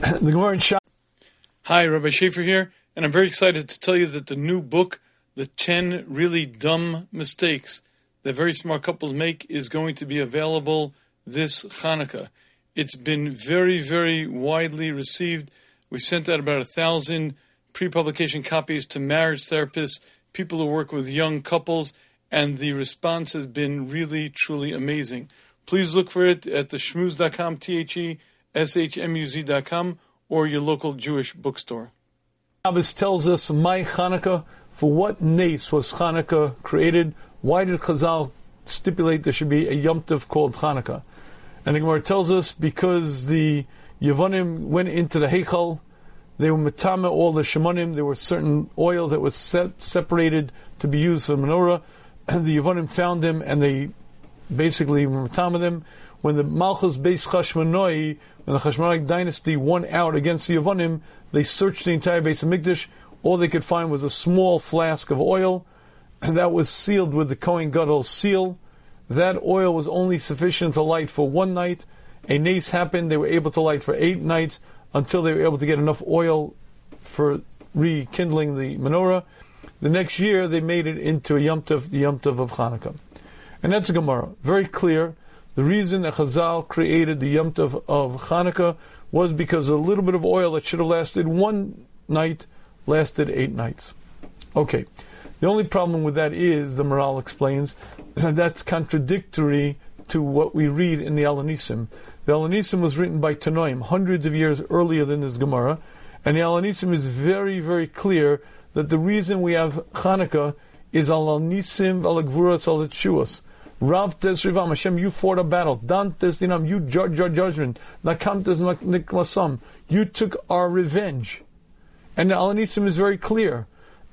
the Gemara in. Hi, Rabbi Shafier here, and I'm very excited to tell you that the new book, The 10 Really Dumb Mistakes That Very Smart Couples Make, is going to be available this Hanukkah. It's been very, very widely received. We sent out about a thousand pre publication copies to marriage therapists, people who work with young couples, and the response has been really, truly amazing. Please look for it at the shmuz.com, T H E S H M U Z.com, or your local Jewish bookstore. Shabbos tells us, my Hanukkah, for what nace was Hanukkah created? Why did Chazal stipulate there should be a Yom Tov called Hanukkah? And the Gemara tells us because the Yevonim went into the Heichal, they were matama all the shemanim. There were certain oils that was separated to be used for the menorah. And the Yevonim found them and they basically matama them. When the Malchus Beis Chashmonoi, when the Chashmonaic dynasty won out against the Yevonim, they searched the entire Beis Hamikdash. All they could find was a small flask of oil, and that was sealed with the Kohen Gadol's seal. That oil was only sufficient to light for one night. A nace happened; they were able to light for eight nights until they were able to get enough oil for rekindling the menorah. The next year, they made it into a Yom Tov, the Yom Tov of Hanukkah. And that's a Gemara. Very clear. The reason that Chazal created the Yom Tov of Hanukkah was because a little bit of oil that should have lasted one night lasted eight nights. Okay. The only problem with that is, the Maharal explains, that's contradictory to what we read in the Alanisim. The Alanisim was written by Tanoim hundreds of years earlier than this Gemara, and the Alanisim is very, very clear that the reason we have Hanukkah is Alanissim Alagvuras Alatshuas. Rav Tesrivam, Hashem, you fought a battle. Dan Tesdinam, you judge our judgment. Nakam Niklasam, you took our revenge. And the Alanisim is very clear.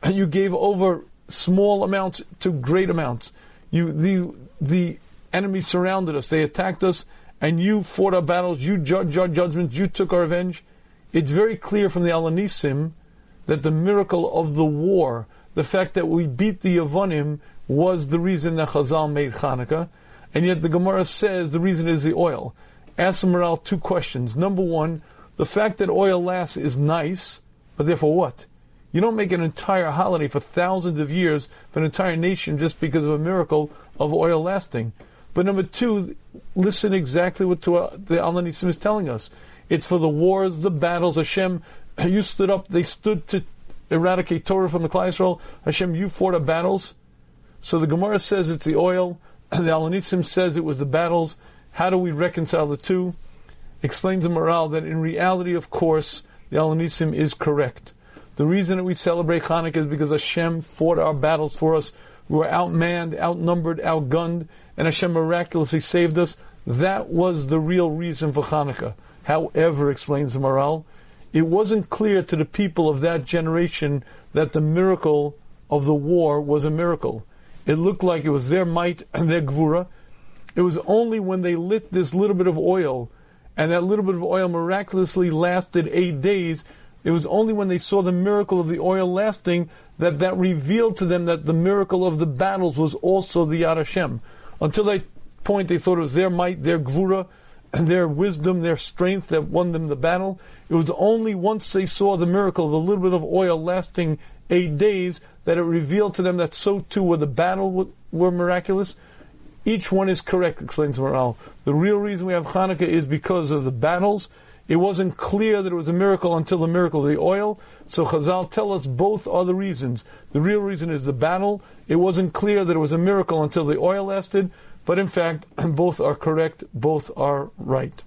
You gave over small amounts to great amounts. You the the enemy surrounded us, they attacked us, and you fought our battles, you judged our judgments, you took our revenge. It's very clear from the Alanisim that the miracle of the war, the fact that we beat the Yavonim, was the reason that Chazal made Hanukkah, and yet the Gemara says the reason is the oil. Ask Maharal two questions. Number one, the fact that oil lasts is nice, but therefore what? You don't make an entire holiday for thousands of years for an entire nation just because of a miracle of oil lasting. But number two, listen exactly what the Al Nisim is telling us. It's for the wars, the battles. Hashem, you stood up, they stood to eradicate Torah from the Klal Yisrael. Hashem, you fought the battles. So the Gemara says it's the oil. And the Alanissim says it was the battles. How do we reconcile the two? Explains the Maharal that in reality, of course, the Alanissim is correct. The reason that we celebrate Hanukkah is because Hashem fought our battles for us. We were outmanned, outnumbered, outgunned, and Hashem miraculously saved us. That was the real reason for Hanukkah. However, explains the Maharal, it wasn't clear to the people of that generation that the miracle of the war was a miracle. It looked like it was their might and their gvura. It was only when they lit this little bit of oil, and that little bit of oil miraculously lasted eight days. It was only when they saw the miracle of the oil lasting that that revealed to them that the miracle of the battles was also the Yad Hashem. Until that point, they thought it was their might, their gvura, and their wisdom, their strength that won them the battle. It was only once they saw the miracle of the little bit of oil lasting eight days that it revealed to them that so too were the battle were miraculous. Each one is correct, explains Maharal. The real reason we have Hanukkah is because of the battles. It wasn't clear that it was a miracle until the miracle of the oil. So Chazal tell us both are the reasons. The real reason is the battle. It wasn't clear that it was a miracle until the oil lasted. But in fact, both are correct, both are right.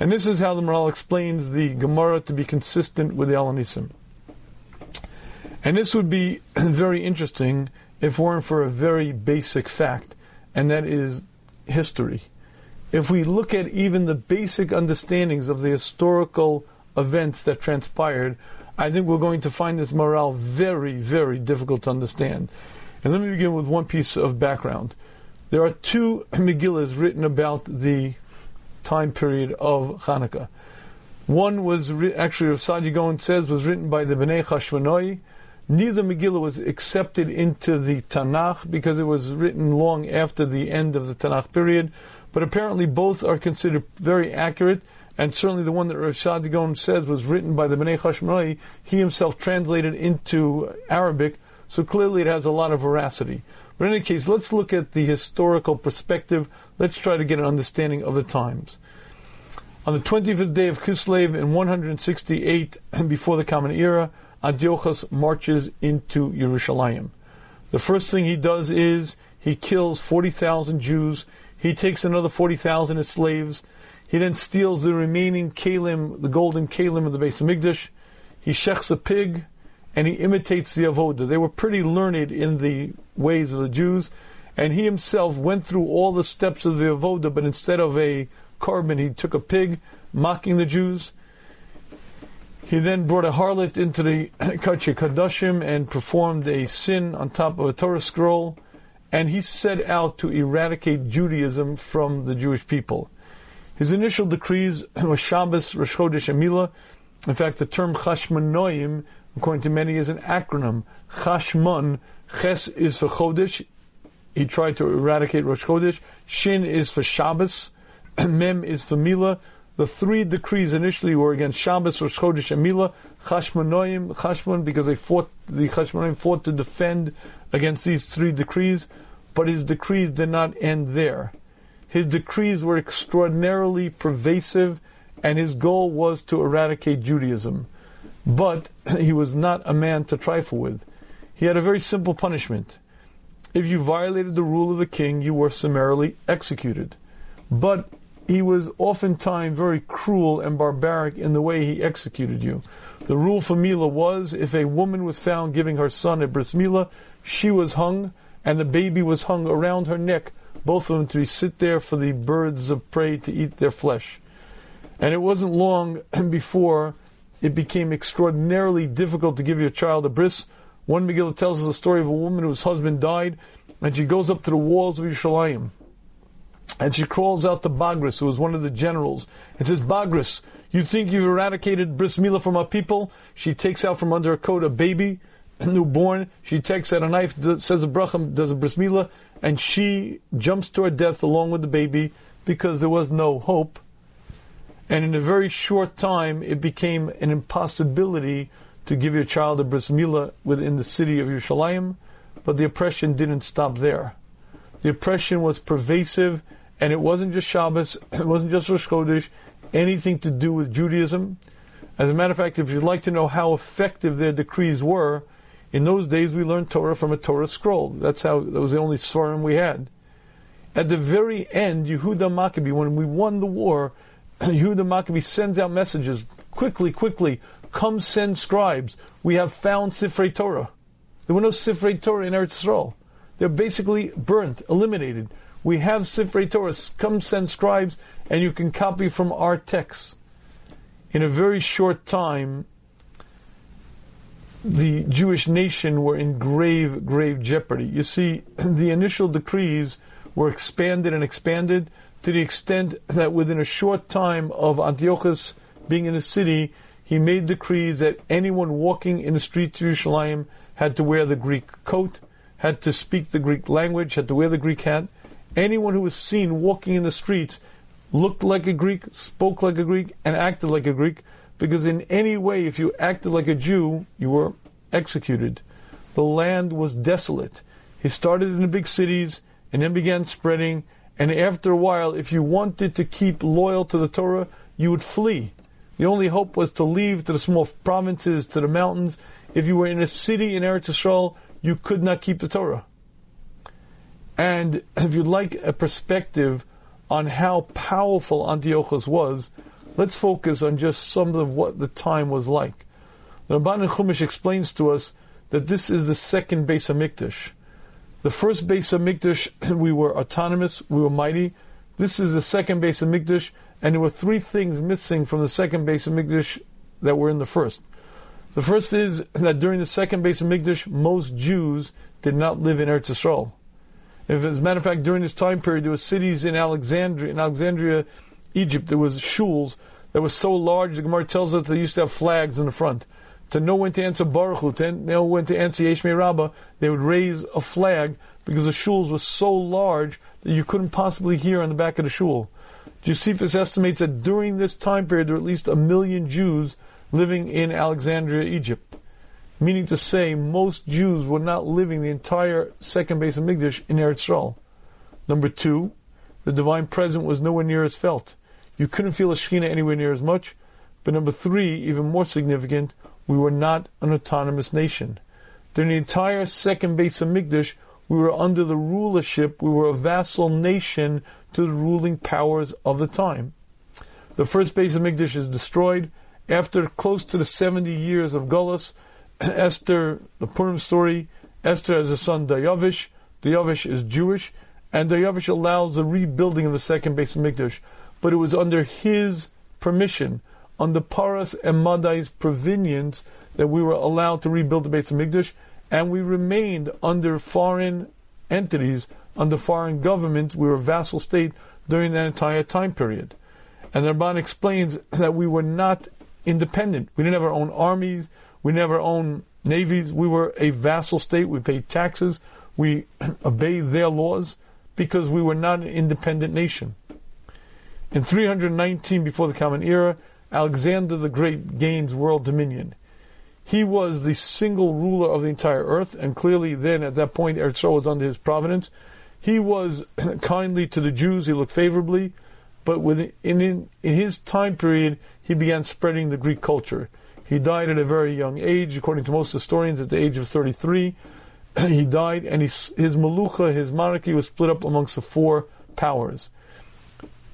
And this is how the Maharal explains the Gemara to be consistent with the Alanissim. And this would be very interesting if weren't for a very basic fact, and that is history. If we look at even the basic understandings of the historical events that transpired, I think we're going to find this Maharal very, very difficult to understand. And let me begin with one piece of background. There are two Megillas written about the time period of Hanukkah. One was re- actually, Rav Saadia Gaon says, was written by the Bnei Chashmonai, Neither Megillah was accepted into the Tanakh because it was written long after the end of the Tanakh period, but apparently both are considered very accurate, and certainly the one that Rav Saadia Gaon says was written by the Bnei Chashmonai, he himself translated into Arabic, so clearly it has a lot of veracity. But in any case, let's look at the historical perspective. Let's try to get an understanding of the times. On the 25th day of Kislev in 168 before the Common Era, Antiochus marches into Jerusalem. The first thing he does is he kills 40,000 Jews. He takes another 40,000 as slaves. He then steals the remaining kalim, the golden kalim of the Beis Hamikdash. He shechs a pig, and he imitates the avoda. They were pretty learned in the ways of the Jews, and he himself went through all the steps of the avoda, but instead of a korban, he took a pig, mocking the Jews. He then brought a harlot into the Kachi Kadashim and performed a sin on top of a Torah scroll, and he set out to eradicate Judaism from the Jewish people. His initial decrees were Shabbos, Rosh Chodesh, and. In fact, the term Chashmonoim, according to many, is an acronym. Chashmon, Ches is for Chodesh. He tried to eradicate Rosh Chodesh. Shin is for Shabbos. Mem is for Mila. The three decrees initially were against Shabbos, Rosh Chodesh, and Mila. Chashmonoim, Chashmon, because they fought, the Chashmonoim fought to defend against these three decrees, but his decrees did not end there. His decrees were extraordinarily pervasive, and his goal was to eradicate Judaism. But he was not a man to trifle with. He had a very simple punishment. If you violated the rule of the king, you were summarily executed. But he was oftentimes very cruel and barbaric in the way he executed you. The rule for Mila was if a woman was found giving her son a bris Mila, she was hung, and the baby was hung around her neck both of them to be sit there for the birds of prey to eat their flesh. And it wasn't long before it became extraordinarily difficult to give your child a bris. One Megillah tells us the story of a woman whose husband died, and she goes up to the walls of Yerushalayim. And she crawls out to Bagris, who was one of the generals, and says, Bagris, you think you've eradicated bris milah from our people? She takes out from under her coat a baby, a newborn. She takes out a knife, says a bracha, does a bris milah, and she jumps to her death along with the baby because there was no hope. And in a very short time, it became an impossibility to give your child a bris milah within the city of Yerushalayim. But the oppression didn't stop there. The oppression was pervasive, and it wasn't just Shabbos, it wasn't just Rosh Chodesh, anything to do with Judaism. As a matter of fact, if you'd like to know how effective their decrees were, in those days, we learned Torah from a Torah scroll. That's how that was the only Svarim we had. At the very end, Yehuda Maccabee, when we won the war, Yehuda Maccabee sends out messages quickly, quickly. Come send scribes. We have found Sifrei Torah. There were no Sifrei Torah in Eretz Yisrael. They're basically burnt, eliminated. We have Sifrei Torah. Come send scribes, and you can copy from our texts. In a very short time, the Jewish nation were in grave, grave jeopardy. You see, the initial decrees were expanded and expanded to the extent that within a short time of Antiochus being in the city, he made decrees that anyone walking in the streets of Jerusalem had to wear the Greek coat, had to speak the Greek language, had to wear the Greek hat. Anyone who was seen walking in the streets looked like a Greek, spoke like a Greek, and acted like a Greek because in any way, if you acted like a Jew, you were executed. The land was desolate. He started in the big cities and then began spreading. And after a while, if you wanted to keep loyal to the Torah, you would flee. The only hope was to leave to the small provinces, to the mountains. If you were in a city in Eretz Yisrael, you could not keep the Torah. And if you'd like a perspective on how powerful Antiochus was, Let's focus on just some of what the time was like. The Ramban Chumash explains to us that this is the second Beis Hamikdash. The first Beis Hamikdash, we were autonomous, we were mighty. This is the second Beis Hamikdash, and there were three things missing from the second Beis Hamikdash that were in the first. The first is that during the second Beis Hamikdash, most Jews did not live in Eretz Yisrael. If, as a matter of fact, during this time period, there were cities in Alexandria, in Alexandria Egypt, there was shuls that were so large, the Gemara tells us they used to have flags in the front. To know when to answer Baruch Hu, to know when to answer Yeshmei Rabbah, they would raise a flag because the shuls were so large that you couldn't possibly hear on the back of the shul. Josephus estimates that during this time period there were at least a million Jews living in Alexandria, Egypt. Meaning to say, most Jews were not living the entire second base of Hamikdash in Eretz Yisrael. Number two, the divine presence was nowhere near as felt. You couldn't feel a Shekhinah anywhere near as much. But number three, even more significant, we were not an autonomous nation. During the entire second base of Hamikdash, we were under the rulership, we were a vassal nation to the ruling powers of the time. The first base of Hamikdash is destroyed. After close to the 70 years of Gullus, Esther, the Purim story, Esther has a son Dayavish. Dayavish is Jewish, and Dayavish allows the rebuilding of the second Beis Hamikdash. But it was under his permission, under Paras and Madai's provenience, that we were allowed to rebuild the Beis Hamikdash, and we remained under foreign entities, under foreign governments. We were a vassal state during that entire time period. And the Ramban explains that we were not independent. We didn't have our own armies. We never owned navies. We were a vassal state. We paid taxes. We obeyed their laws because we were not an independent nation. In 319 before the Common Era, Alexander the Great gains world dominion. He was the single ruler of the entire earth, and clearly then at that point Eretz was under his providence. He was kindly to the Jews, he looked favorably, but within, in, in, in his time period, he began spreading the Greek culture. He died at a very young age, according to most historians, at the age of 33. he died, and he, his malucha, his monarchy, was split up amongst the four powers.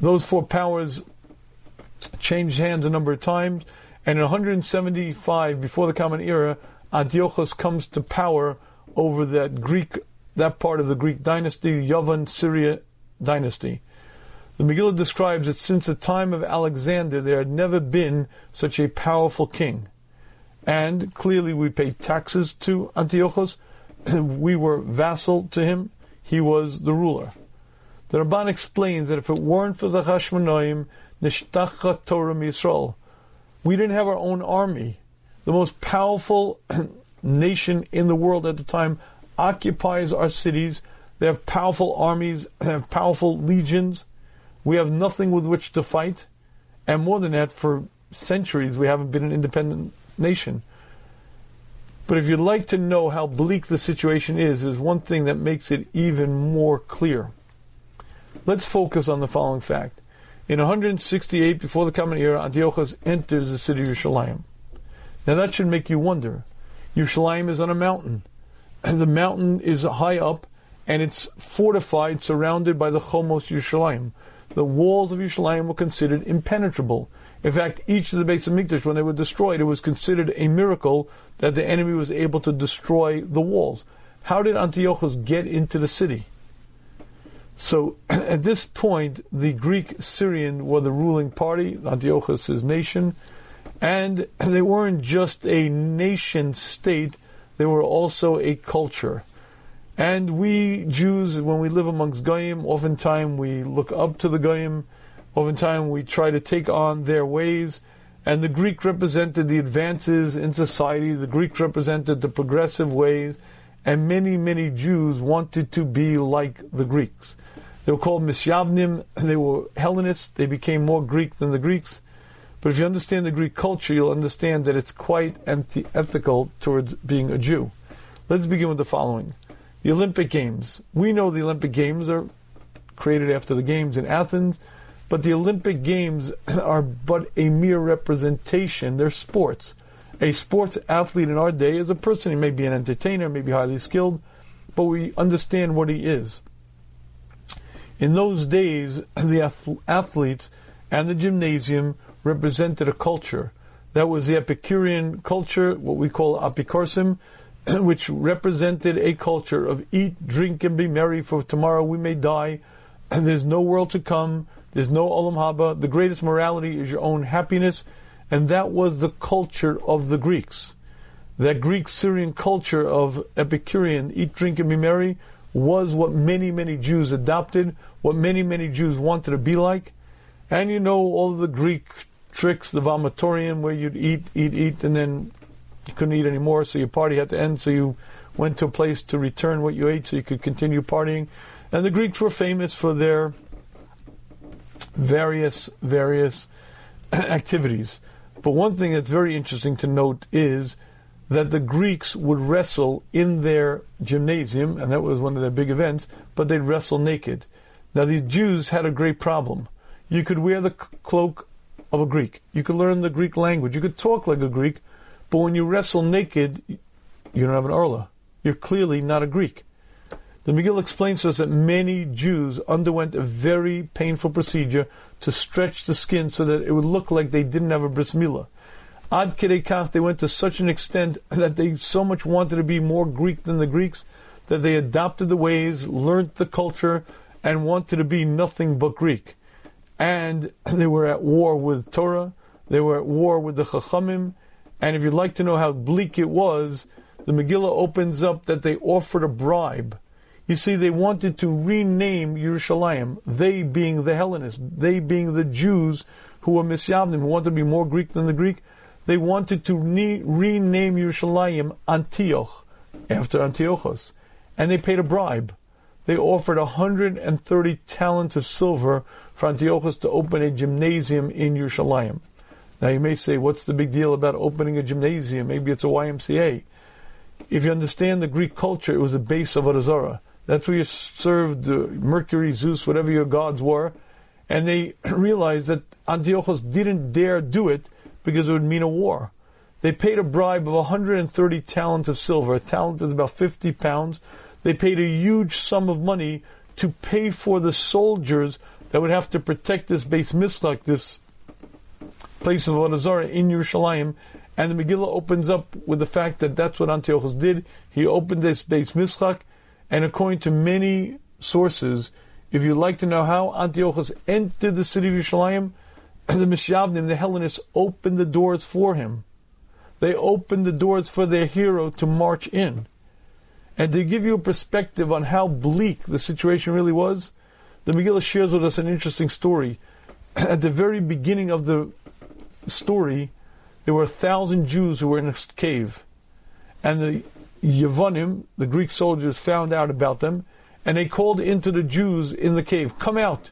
Those four powers changed hands a number of times, and in 175 before the Common Era, Antiochus comes to power over that Greek, that part of the Greek dynasty, Yavan Syria dynasty. The Megillah describes that since the time of Alexander, there had never been such a powerful king. And clearly we paid taxes to Antiochus. we were vassal to him. He was the ruler. The Ramban explains that if it weren't for the Hashmonaim, Nishtacha Torah Yisrael, we didn't have our own army. The most powerful nation in the world at the time occupies our cities. They have powerful armies, they have powerful legions. We have nothing with which to fight. And more than that, for centuries we haven't been an independent nation. But if you'd like to know how bleak the situation is, there's one thing that makes it even more clear. Let's focus on the following fact. In 168 before the Common Era, Antiochus enters the city of Yerushalayim. Now that should make you wonder. Yerushalayim is on a mountain. the mountain is high up and it's fortified, surrounded by the Chomos Yerushalayim. The walls of Yerushalayim were considered impenetrable. In fact, each of the Beis Hamikdash, when they were destroyed, it was considered a miracle that the enemy was able to destroy the walls. How did Antiochus get into the city? So at this point, the Greek Syrian were the ruling party, Antiochus' nation, and they weren't just a nation state, they were also a culture. And we Jews, when we live amongst Goyim, oftentimes we look up to the Goyim, oftentimes we try to take on their ways. And the Greek represented the advances in society, the Greek represented the progressive ways, and many, many Jews wanted to be like the Greeks. They were called Misyavnim, they were Hellenists, they became more Greek than the Greeks. But if you understand the Greek culture, you'll understand that it's quite anti-ethical towards being a Jew. Let's begin with the following. The Olympic Games. We know the Olympic Games are created after the Games in Athens, but the Olympic Games are but a mere representation. They're sports. A sports athlete in our day is a person. He may be an entertainer, may be highly skilled, but we understand what he is. In those days, the athletes and the gymnasium represented a culture. That was the Epicurean culture, what we call Apicorsim, which represented a culture of eat, drink, and be merry, for tomorrow we may die, and there's no world to come, there's no Olam Haba. The greatest morality is your own happiness, and that was the culture of the Greeks. That Greek Syrian culture of Epicurean, eat, drink, and be merry, was what many, many Jews adopted, what many, many Jews wanted to be like. And you know all the Greek tricks, the vomitorium, where you'd eat, eat, eat, and then you couldn't eat anymore, so your party had to end, so you went to a place to return what you ate so you could continue partying. And the Greeks were famous for their various various activities. But one thing that's very interesting to note is that the Greeks would wrestle in their gymnasium, and that was one of their big events, but they'd wrestle naked. Now, the Jews had a great problem. You could wear the cloak of a Greek, you could learn the Greek language, you could talk like a Greek, but when you wrestle naked, you don't have an orla. You're clearly not a Greek. The Megillah explains to us that many Jews underwent a very painful procedure to stretch the skin so that it would look like they didn't have a bris milah. Ad Kach, they went to such an extent that they so much wanted to be more Greek than the Greeks that they adopted the ways, learned the culture, and wanted to be nothing but Greek. And they were at war with Torah, they were at war with the Chachamim, and if you'd like to know how bleak it was, the Megillah opens up that they offered a bribe you see, they wanted to rename Yerushalayim, they being the Hellenists, they being the Jews who were Misyavnim, who wanted to be more Greek than the Greek. They wanted to re- rename Yerushalayim Antioch, after Antiochus. And they paid a bribe. They offered 130 talents of silver for Antiochus to open a gymnasium in Yerushalayim. Now you may say, what's the big deal about opening a gymnasium? Maybe it's a YMCA. If you understand the Greek culture, it was the base of Arazara. That's where you served Mercury, Zeus, whatever your gods were. And they realized that Antiochus didn't dare do it because it would mean a war. They paid a bribe of 130 talents of silver. A talent is about 50 pounds. They paid a huge sum of money to pay for the soldiers that would have to protect this base mislak, this place of Odazara in Yerushalayim. And the Megillah opens up with the fact that that's what Antiochus did. He opened this base mislak and according to many sources, if you'd like to know how Antiochus entered the city of Yerushalayim, the Misyavnim, the Hellenists, opened the doors for him. They opened the doors for their hero to march in. And to give you a perspective on how bleak the situation really was, the Megillah shares with us an interesting story. At the very beginning of the story, there were a thousand Jews who were in a cave. And the Yevonim, the Greek soldiers, found out about them, and they called into the Jews in the cave, Come out,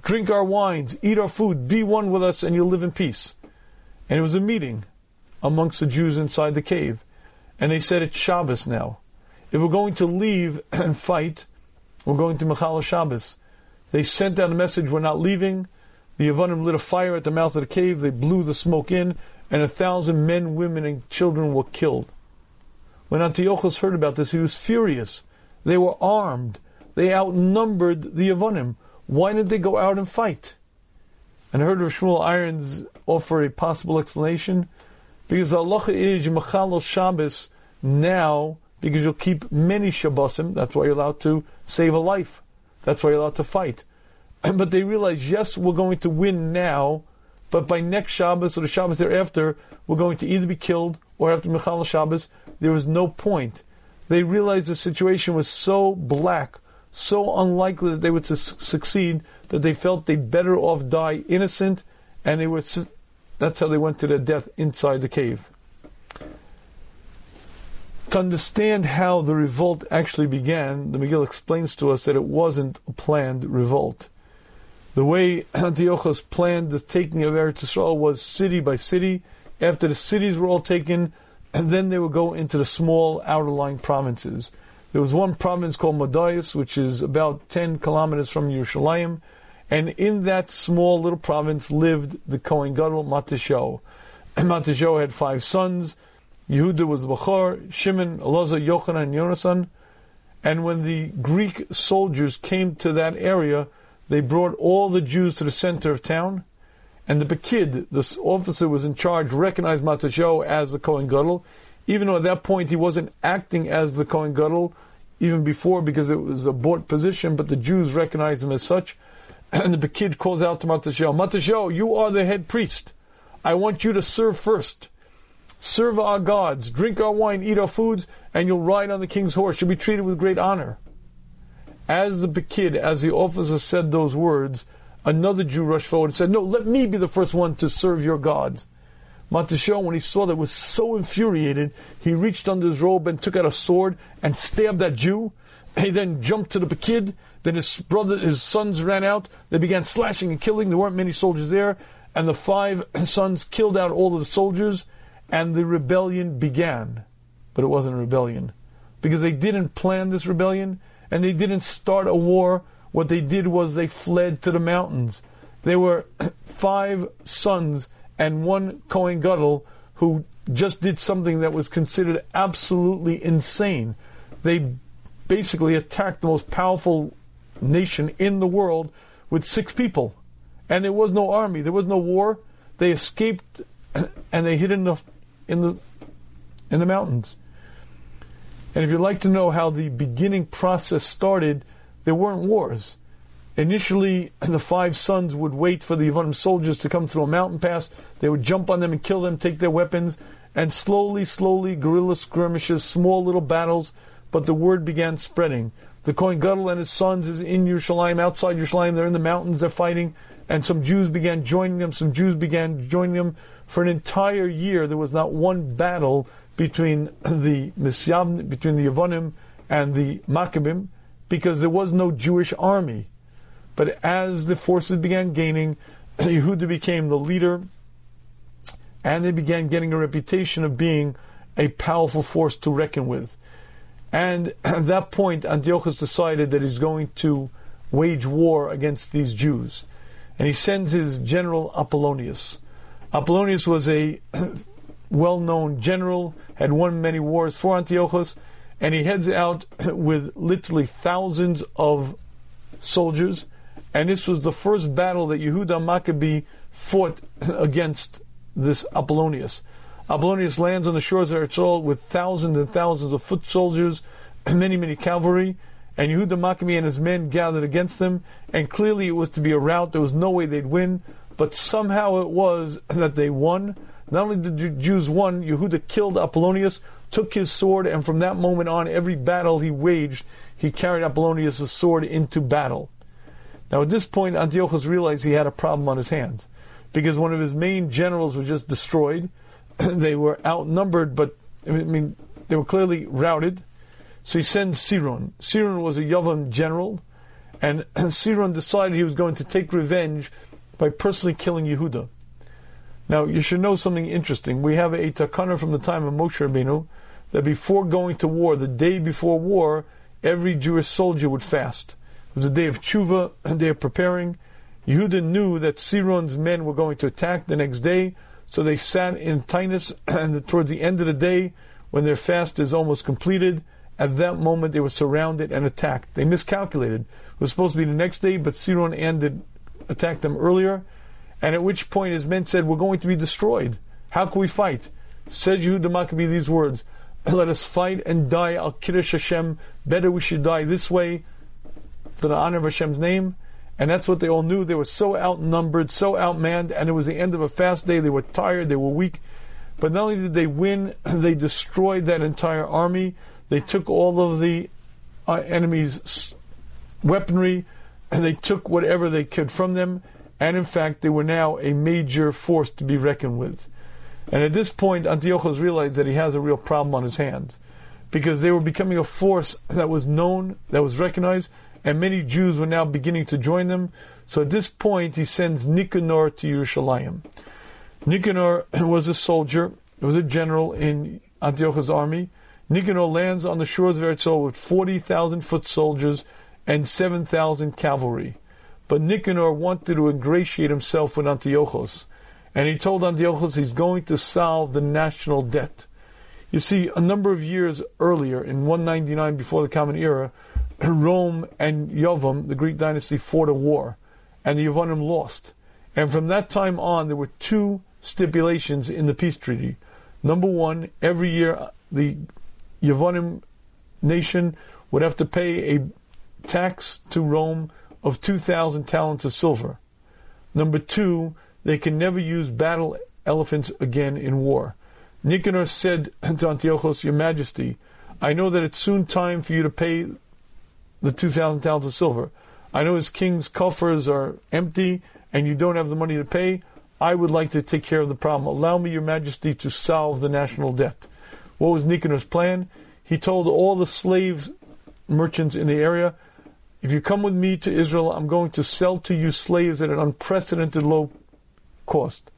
drink our wines, eat our food, be one with us, and you'll live in peace. And it was a meeting amongst the Jews inside the cave. And they said, It's Shabbos now. If we're going to leave and fight, we're going to Mechal Shabbos. They sent out a message, We're not leaving. The Yevonim lit a fire at the mouth of the cave. They blew the smoke in, and a thousand men, women, and children were killed. When Antiochus heard about this, he was furious. They were armed. They outnumbered the Yevonim. Why didn't they go out and fight? And I heard of Shmuel Irons offer a possible explanation. Because Allah is Machal Shabbos now, because you'll keep many Shabbosim, that's why you're allowed to save a life. That's why you're allowed to fight. But they realize, yes, we're going to win now, but by next Shabbos or the Shabbos thereafter, we're going to either be killed or after Michal Shabbos, there was no point. They realized the situation was so black, so unlikely that they would su- succeed, that they felt they'd better off die innocent, and they were. Su- that's how they went to their death inside the cave. To understand how the revolt actually began, the Megillah explains to us that it wasn't a planned revolt. The way Antiochus planned the taking of Eretz Yisrael was city by city. After the cities were all taken, and then they would go into the small outer lying provinces. There was one province called Modayas, which is about 10 kilometers from Yerushalayim, and in that small little province lived the Kohen Gadol Matisho. Matisho had five sons. Yehuda was Bachar, Shimon, Elazar, Yochanan, and Yonasan. And when the Greek soldiers came to that area, they brought all the Jews to the center of town, and the Bekid, this officer was in charge, recognized Matasho as the Kohen Gadol, even though at that point he wasn't acting as the Kohen Gadol, even before because it was a bought position, but the Jews recognized him as such. And the Bekid calls out to Matasho, Matasho, you are the head priest. I want you to serve first. Serve our gods, drink our wine, eat our foods, and you'll ride on the king's horse. You'll be treated with great honor. As the Bekid, as the officer said those words, another Jew rushed forward and said, No, let me be the first one to serve your gods. Matishon, when he saw that, was so infuriated, he reached under his robe and took out a sword and stabbed that Jew. He then jumped to the Pakid. Then his brother, his sons ran out. They began slashing and killing. There weren't many soldiers there. And the five sons killed out all of the soldiers. And the rebellion began. But it wasn't a rebellion. Because they didn't plan this rebellion. And they didn't start a war. What they did was they fled to the mountains. There were five sons and one Kohen Gadol who just did something that was considered absolutely insane. They basically attacked the most powerful nation in the world with six people. And there was no army, there was no war. They escaped and they hid in the in the in the mountains. And if you'd like to know how the beginning process started, there weren't wars. Initially, the five sons would wait for the Yevonim soldiers to come through a mountain pass. They would jump on them and kill them, take their weapons, and slowly, slowly, guerrilla skirmishes, small little battles, but the word began spreading. The Kohen Gadol and his sons is in Yerushalayim, outside Yerushalayim, they're in the mountains, they're fighting, and some Jews began joining them, some Jews began joining them. For an entire year, there was not one battle between the Misyam, between the Yevonim and the Maccabim, because there was no Jewish army. But as the forces began gaining, Yehuda became the leader, and they began getting a reputation of being a powerful force to reckon with. And at that point, Antiochus decided that he's going to wage war against these Jews. And he sends his general Apollonius. Apollonius was a well known general, had won many wars for Antiochus, and he heads out with literally thousands of soldiers and this was the first battle that Yehuda Maccabee fought against this Apollonius. Apollonius lands on the shores of Eretz with thousands and thousands of foot soldiers, many, many cavalry, and Yehuda Maccabee and his men gathered against them, and clearly it was to be a rout. There was no way they'd win, but somehow it was that they won. Not only did the Jews won, Yehuda killed Apollonius, took his sword, and from that moment on, every battle he waged, he carried Apollonius' sword into battle. Now, at this point, Antiochus realized he had a problem on his hands because one of his main generals was just destroyed. they were outnumbered, but I mean, they were clearly routed. So he sends Siron. Siron was a Yavan general, and Siron decided he was going to take revenge by personally killing Yehuda. Now, you should know something interesting. We have a takana from the time of Moshe Rabbeinu that before going to war, the day before war, every Jewish soldier would fast. It was a day of tshuva, and they are preparing. Yehuda knew that Siron's men were going to attack the next day, so they sat in taanis, and towards the end of the day, when their fast is almost completed, at that moment they were surrounded and attacked. They miscalculated. It was supposed to be the next day, but Siron ended, attacked them earlier, and at which point his men said, We're going to be destroyed. How can we fight? Said Yehuda Maccabee these words, Let us fight and die al Kiddush Hashem. Better we should die this way for the honor of Hashem's name. And that's what they all knew. They were so outnumbered, so outmanned, and it was the end of a fast day. They were tired, they were weak. But not only did they win, they destroyed that entire army. They took all of the uh, enemy's weaponry, and they took whatever they could from them. And in fact, they were now a major force to be reckoned with. And at this point, Antiochus realized that he has a real problem on his hands because they were becoming a force that was known, that was recognized, and many Jews were now beginning to join them. So at this point, he sends Nicanor to Yerushalayim. Nicanor was a soldier, was a general in Antiochus' army. Nicanor lands on the shores of Eretz with 40,000 foot soldiers and 7,000 cavalry. But Nicanor wanted to ingratiate himself with Antiochus, and he told Antiochus he's going to solve the national debt. You see, a number of years earlier, in 199 before the Common Era, Rome and Yavan, the Greek dynasty, fought a war, and the Yavanim lost. And from that time on, there were two stipulations in the peace treaty. Number one, every year uh, the Yavanim nation would have to pay a tax to Rome of 2,000 talents of silver. Number two, they can never use battle elephants again in war. Nicanor said to Antiochus, Your Majesty, I know that it's soon time for you to pay the 2,000 talents of silver. I know his king's coffers are empty and you don't have the money to pay. I would like to take care of the problem. Allow me, Your Majesty, to solve the national debt. What was Nicanor's plan? He told all the slaves, merchants in the area, if you come with me to Israel, I'm going to sell to you slaves at an unprecedented low cost.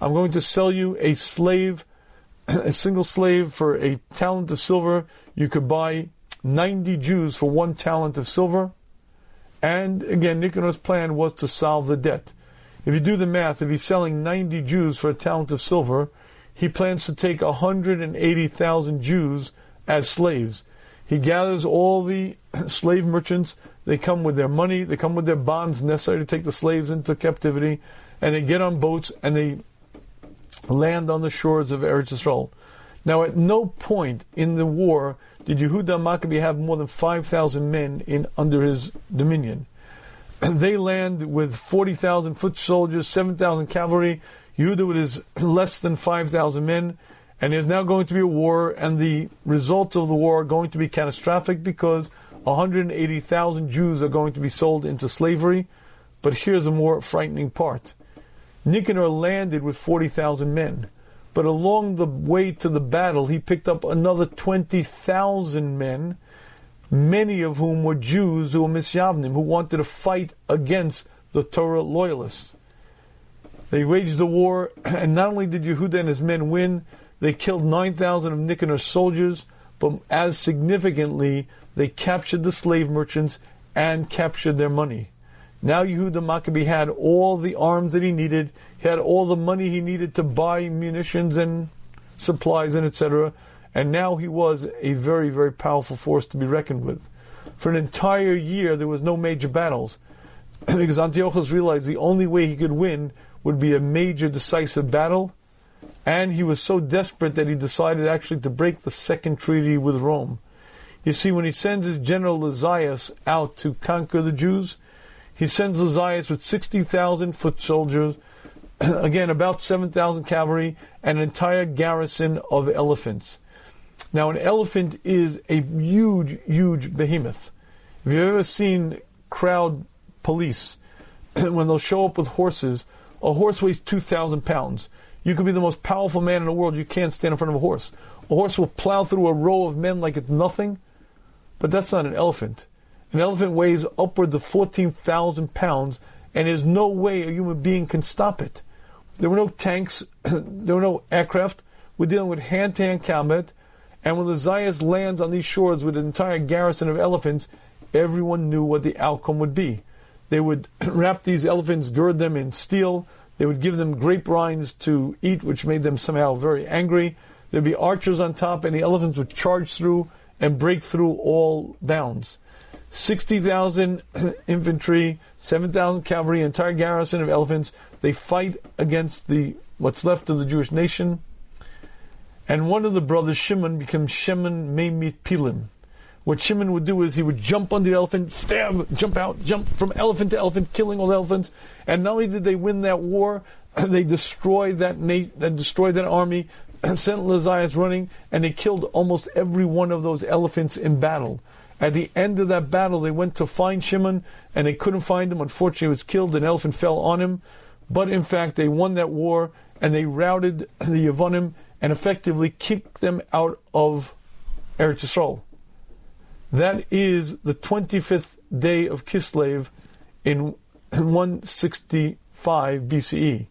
I'm going to sell you a slave, a single slave for a talent of silver. You could buy 90 Jews for one talent of silver. And again, Nicanor's plan was to solve the debt. If you do the math, if he's selling 90 Jews for a talent of silver, he plans to take 180,000 Jews as slaves. He gathers all the slave merchants. They come with their money. They come with their bonds necessary to take the slaves into captivity. And they get on boats and they land on the shores of Eretz Yisrael. Now, at no point in the war did Yehuda Maccabee have more than 5,000 men in under his dominion. They land with 40,000 foot soldiers, 7,000 cavalry. Yehuda with his less than 5,000 men. And there's now going to be a war, and the results of the war are going to be catastrophic because 180,000 Jews are going to be sold into slavery. But here's a more frightening part. Nicanor landed with 40,000 men. But along the way to the battle, he picked up another 20,000 men, many of whom were Jews who were Misyavnim, who wanted to fight against the Torah loyalists. They waged the war, and not only did Yehuda and his men win, they killed 9,000 of Nicanor's soldiers, but as significantly, they captured the slave merchants and captured their money. Now Yehuda Maccabee had all the arms that he needed. He had all the money he needed to buy munitions and supplies and etc. And now he was a very, very powerful force to be reckoned with. For an entire year, there was no major battles because Antiochus realized the only way he could win would be a major decisive battle. And he was so desperate that he decided actually to break the second treaty with Rome. You see, when he sends his general Lysias out to conquer the Jews, he sends Lysias with 60,000 foot soldiers, again, about 7,000 cavalry, and an entire garrison of elephants. Now, an elephant is a huge, huge behemoth. If you've ever seen crowd police, when they'll show up with horses, a horse weighs 2,000 pounds. You could be the most powerful man in the world, you can't stand in front of a horse. A horse will plow through a row of men like it's nothing, but that's not an elephant. An elephant weighs upwards of 14,000 pounds, and there's no way a human being can stop it. There were no tanks, there were no aircraft. We're dealing with hand to hand combat. And when the Lysias lands on these shores with an entire garrison of elephants, everyone knew what the outcome would be. They would wrap these elephants, gird them in steel. They would give them grape rinds to eat, which made them somehow very angry. There'd be archers on top, and the elephants would charge through and break through all bounds. 60,000 infantry, 7,000 cavalry, entire garrison of elephants. They fight against the what's left of the Jewish nation. And one of the brothers, Shimon, becomes Shimon Memit Pilim. What Shimon would do is he would jump on the elephant, stab, jump out, jump from elephant to elephant, killing all the elephants. And not only did they win that war, they destroyed that na- they destroyed that army, sent Lysias running, and they killed almost every one of those elephants in battle. At the end of that battle, they went to find Shimon, and they couldn't find him. Unfortunately, he was killed. An elephant fell on him. But in fact, they won that war, and they routed the Yavanim and effectively kicked them out of Eretz Yisrael. That is the 25th day of Kislev in 165 BCE.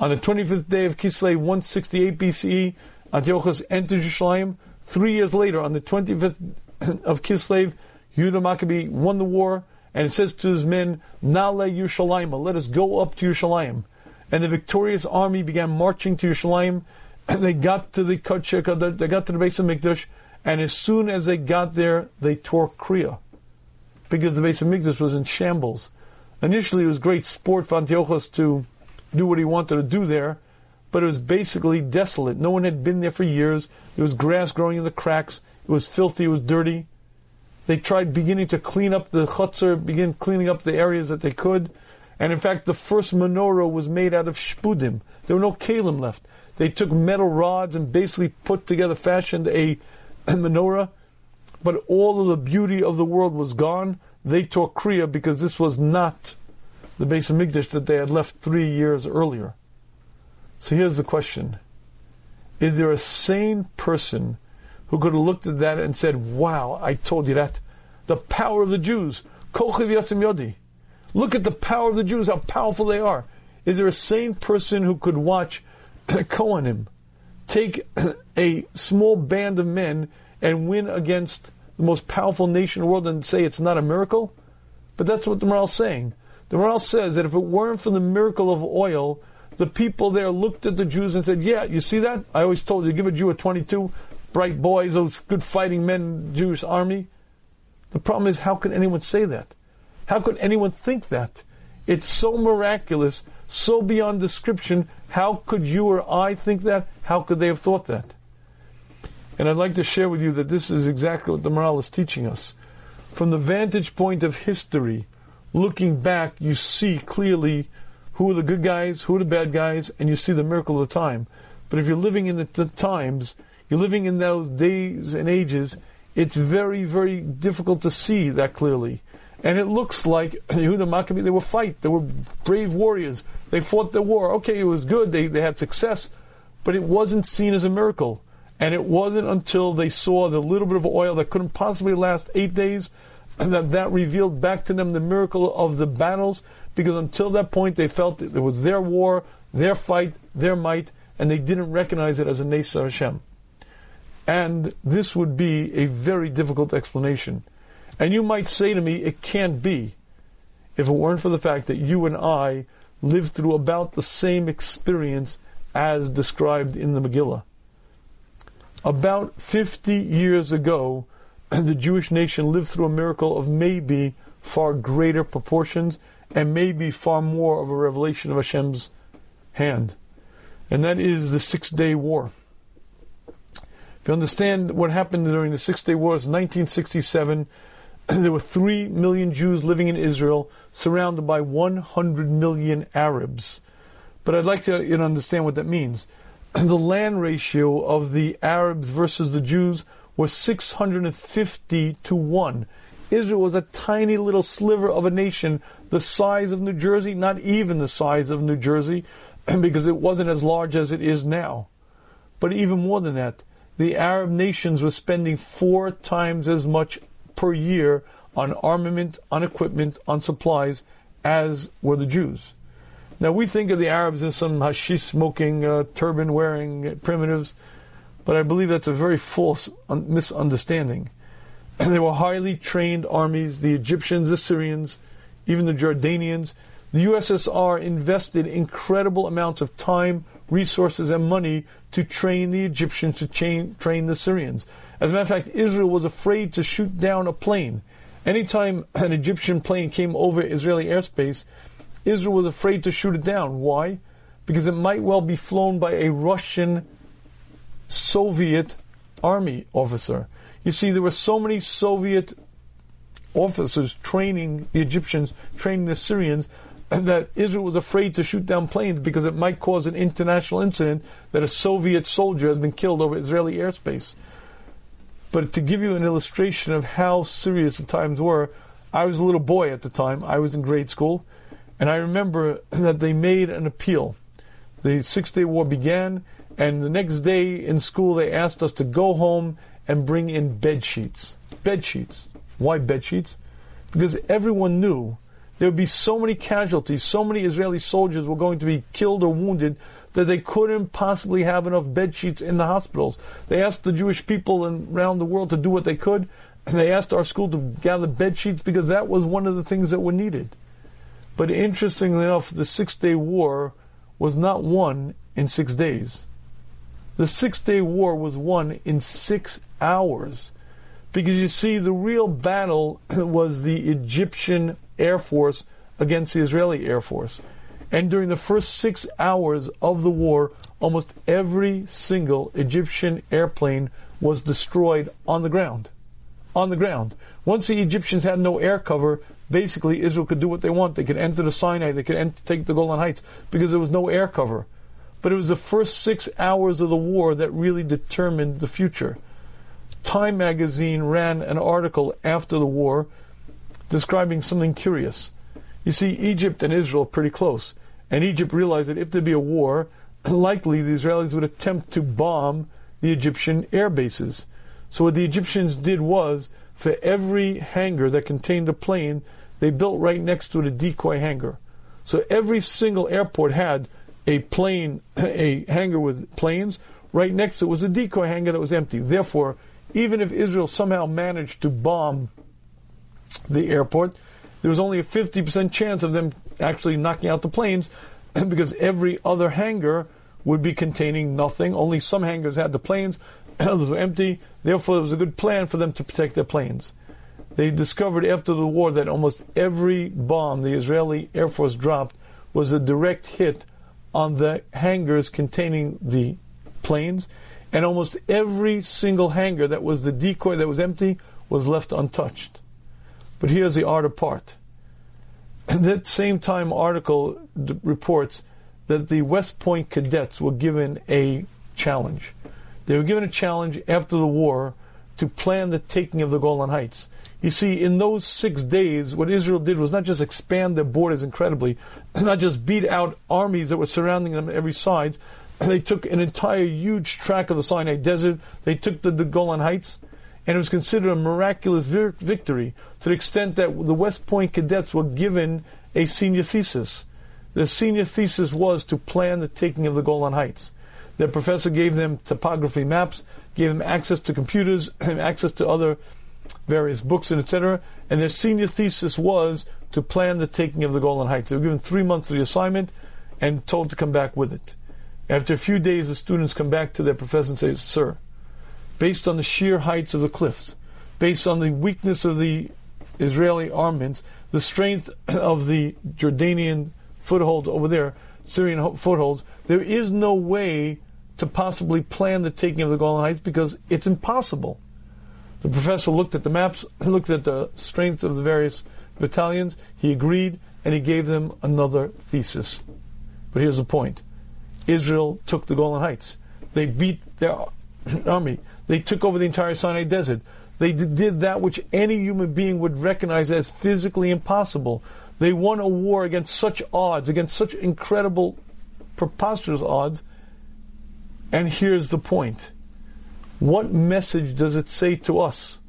On the 25th day of Kislev, 168 BCE, Antiochus entered Jerusalem. Three years later, on the 25th of Kislev, Yehuda Maccabee won the war, and it says to his men, Nale Yerushalayim, let us go up to Yerushalayim. And the victorious army began marching to Yerushalayim, and they got to the Kodesh, they got to the Beis Hamikdash, and as soon as they got there, they tore Kriya. Because the Beis Hamikdash was in shambles. Initially, it was great sport for Antiochus to do what he wanted to do there, but it was basically desolate. No one had been there for years. There was grass growing in the cracks. It was filthy. It was dirty. They tried beginning to clean up the chutzner, begin cleaning up the areas that they could. And in fact, the first menorah was made out of shpudim. There were no kalim left. They took metal rods and basically put together, fashioned a, a menorah. But all of the beauty of the world was gone. They tore Kriya because this was not the Beis Hamikdash that they had left three years earlier. So here's the question Is there a sane person who could have looked at that and said, Wow, I told you that? The power of the Jews. Look at the power of the Jews, how powerful they are. Is there a sane person who could watch Kohanim take a small band of men and win against the most powerful nation in the world and say it's not a miracle? But that's what the Maharal is saying. The Maharal says that if it weren't for the miracle of oil, the people there looked at the Jews and said, Yeah, you see that? I always told you, give a Jew a 22, bright boys, those good fighting men, Jewish army. The problem is, how could anyone say that? How could anyone think that? It's so miraculous, so beyond description. How could you or I think that? How could they have thought that? And I'd like to share with you that this is exactly what the Maharal is teaching us. From the vantage point of history, looking back, you see clearly who are the good guys, who are the bad guys, and you see the miracle of the time. But if you're living in the, the times, you're living in those days and ages, it's very, very difficult to see that clearly. And it looks like Yehuda Maccabi, they were fight, they were brave warriors. They fought the war. Okay, it was good, they, they had success, but it wasn't seen as a miracle. And it wasn't until they saw the little bit of oil that couldn't possibly last eight days that that revealed back to them the miracle of the battles, because until that point they felt it was their war, their fight, their might, and they didn't recognize it as a Nesa Hashem. And this would be a very difficult explanation. And you might say to me, it can't be if it weren't for the fact that you and I lived through about the same experience as described in the Megillah. About 50 years ago, the Jewish nation lived through a miracle of maybe far greater proportions and maybe far more of a revelation of Hashem's hand. And that is the Six Day War. If you understand what happened during the Six Day War, it's 1967. there were 3 million Jews living in Israel, surrounded by 100 million Arabs. But I'd like to you know, understand what that means. the land ratio of the Arabs versus the Jews was 650 to 1. Israel was a tiny little sliver of a nation, the size of New Jersey, not even the size of New Jersey, because it wasn't as large as it is now. But even more than that, the Arab nations were spending four times as much per year on armament, on equipment, on supplies, as were the Jews. Now we think of the Arabs as some hashish smoking, uh, turban wearing primitives. But I believe that's a very false un- misunderstanding. they were highly trained armies, the Egyptians, the Syrians, even the Jordanians. The USSR invested incredible amounts of time, resources, and money to train the Egyptians, to train, train the Syrians. As a matter of fact, Israel was afraid to shoot down a plane. Anytime an Egyptian plane came over Israeli airspace, Israel was afraid to shoot it down. Why? Because it might well be flown by a Russian Soviet army officer. You see, there were so many Soviet officers training the Egyptians, training the Syrians, and that Israel was afraid to shoot down planes because it might cause an international incident that a Soviet soldier has been killed over Israeli airspace. But to give you an illustration of how serious the times were, I was a little boy at the time. I was in grade school, and I remember that they made an appeal. The Six Day War began, and the next day in school, they asked us to go home and bring in bed sheets. Bed sheets. Why bed sheets? Because everyone knew there would be so many casualties, so many Israeli soldiers were going to be killed or wounded that they couldn't possibly have enough bed sheets in the hospitals. They asked the Jewish people around the world to do what they could. And they asked our school to gather bed sheets because that was one of the things that were needed. But interestingly enough, the Six Day War was not won in six days. The Six Day War was won in six hours. Because you see, the real battle was the Egyptian Air Force against the Israeli Air Force. And during the first six hours of the war, almost every single Egyptian airplane was destroyed on the ground. On the ground. Once the Egyptians had no air cover, basically Israel could do what they want. They could enter the Sinai, they could take the Golan Heights, because there was no air cover. But it was the first six hours of the war that really determined the future. Time magazine ran an article after the war describing something curious. You see, Egypt and Israel are pretty close. And Egypt realized that if there'd be a war, likely the Israelis would attempt to bomb the Egyptian air bases. So what the Egyptians did was, for every hangar that contained a plane, they built right next to it a decoy hangar. So every single airport had a plane, a hangar with planes. Right next to it was a decoy hangar that was empty. Therefore, even if Israel somehow managed to bomb the airport, there was only a 50% chance of them actually knocking out the planes because every other hangar would be containing nothing. Only some hangars had the planes, others were empty. Therefore, it was a good plan for them to protect their planes. They discovered after the war that almost every bomb the Israeli Air Force dropped was a direct hit on the hangars containing the planes, and almost every single hangar that was the decoy that was empty was left untouched. But here's the harder part. that same time article d- reports that the West Point cadets were given a challenge. They were given a challenge after the war to plan the taking of the Golan Heights. You see, in those six days, what Israel did was not just expand their borders incredibly, not just beat out armies that were surrounding them on every side. They took an entire huge tract of the Sinai Desert. They took the, the Golan Heights, and it was considered a miraculous vir- victory to the extent that the West Point cadets were given a senior thesis. The senior thesis was to plan the taking of the Golan Heights. Their professor gave them topography maps, gave them access to computers, access to other various books and etc. And their senior thesis was to plan the taking of the Golan Heights. They were given three months of the assignment and told to come back with it. After a few days, the students come back to their professor and say, Sir, based on the sheer heights of the cliffs, based on the weakness of the Israeli armaments, the strength of the Jordanian footholds over there, Syrian footholds, there is no way to possibly plan the taking of the Golan Heights because it's impossible. The professor looked at the maps, looked at the strengths of the various battalions, he agreed, and he gave them another thesis. But here's the point Israel took the Golan Heights. They beat their army. They took over the entire Sinai Desert. They did that which any human being would recognize as physically impossible. They won a war against such odds, against such incredible, preposterous odds. And here's the point what message does it say to us?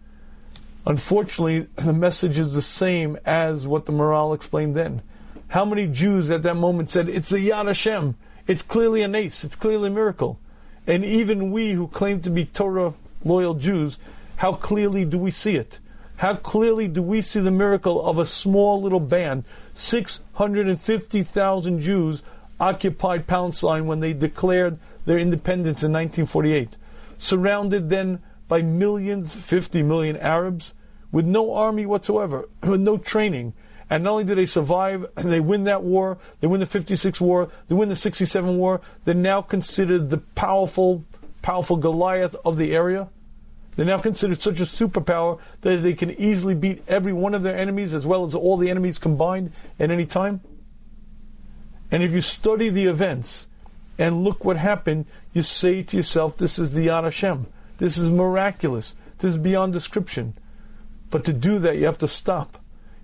Unfortunately, the message is the same as what the Maharal explained then. How many Jews at that moment said, It's the Yad Hashem, it's clearly an ace. it's clearly a miracle. And even we who claim to be Torah loyal Jews, how clearly do we see it? How clearly do we see the miracle of a small little band, 650,000 Jews occupied Palestine when they declared their independence in 1948? Surrounded then by millions, 50 million Arabs, with no army whatsoever, with no training. And not only did they survive, and they win that war, they win the 56 war, they win the 67 war, they're now considered the powerful, powerful Goliath of the area. They're now considered such a superpower that they can easily beat every one of their enemies as well as all the enemies combined at any time. And if you study the events, and look what happened, you say to yourself, this is the Yad Hashem. This is miraculous. This is beyond description. But to do that, you have to stop.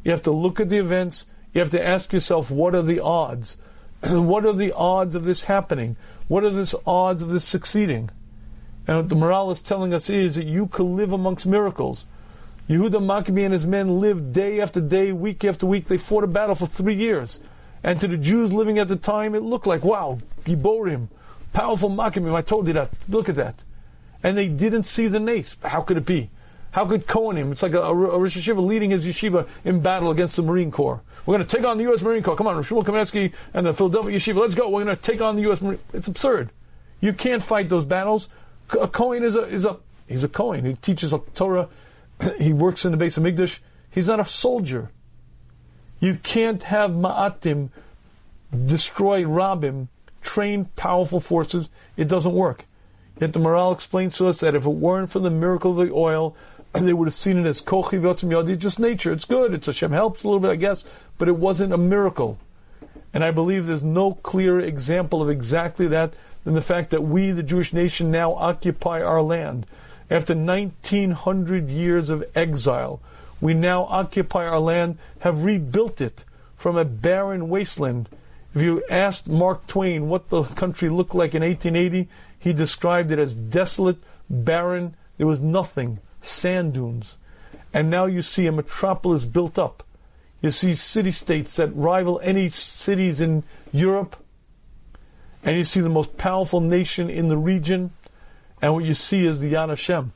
You have to look at the events. You have to ask yourself, what are the odds? what are the odds of this happening? What are the odds of this succeeding? And what the Maharal is telling us is that you can live amongst miracles. Yehuda Maccabi and his men lived day after day, week after week. They fought a battle for three years. And to the Jews living at the time, it looked like, wow, Giborim, powerful Maccabim. I told you that. Look at that. And they didn't see the nace. How could it be? How could Kohanim, it's like a, a, Rosh Yeshiva leading his yeshiva in battle against the Marine Corps. We're going to take on the U.S. Marine Corps. Come on, Shmuel Kamenetsky and the Philadelphia Yeshiva. Let's go. We're going to take on the U.S. Marine It's absurd. You can't fight those battles. A Kohen is a, is a, he's a Kohen. He teaches Torah. he works in the Beis Hamikdash. He's not a soldier. You can't have Ma'atim destroy Rabim, train powerful forces. It doesn't work. Yet the Maharal explains to us that if it weren't for the miracle of the oil, they would have seen it as kochi yadi, just nature. It's good. It's Hashem helps a little bit, I guess, but it wasn't a miracle. And I believe there's no clearer example of exactly that than the fact that we, the Jewish nation, now occupy our land. After 1900 years of exile, we now occupy our land, have rebuilt it from a barren wasteland If you asked Mark Twain what the country looked like in 1880, he described it as desolate, barren. There was nothing, sand dunes. And now you see a metropolis built up. You see city states that rival any cities in Europe. And you see the most powerful nation in the region. And what you see is the Yad Hashem.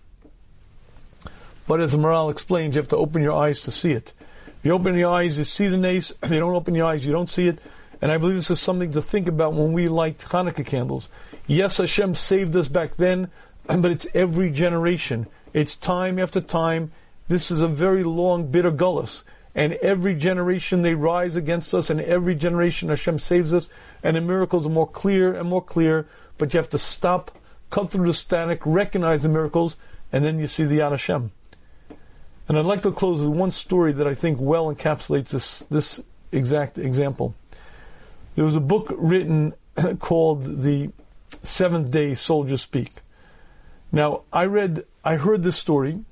But as Maharal explains, you have to open your eyes to see it. If you open your eyes, you see the nace. If you don't open your eyes, you don't see it. And I believe this is something to think about when we light Hanukkah candles. Yes, Hashem saved us back then, but it's every generation. It's time after time. This is a very long, bitter gullus. And every generation they rise against us, and every generation Hashem saves us, and the miracles are more clear and more clear. But you have to stop, cut through the static, recognize the miracles, and then you see the Yad Hashem. And I'd like to close with one story that I think well encapsulates this, this exact example. There was a book written called The Seventh Day Soldiers Speak. Now, I read, I heard this story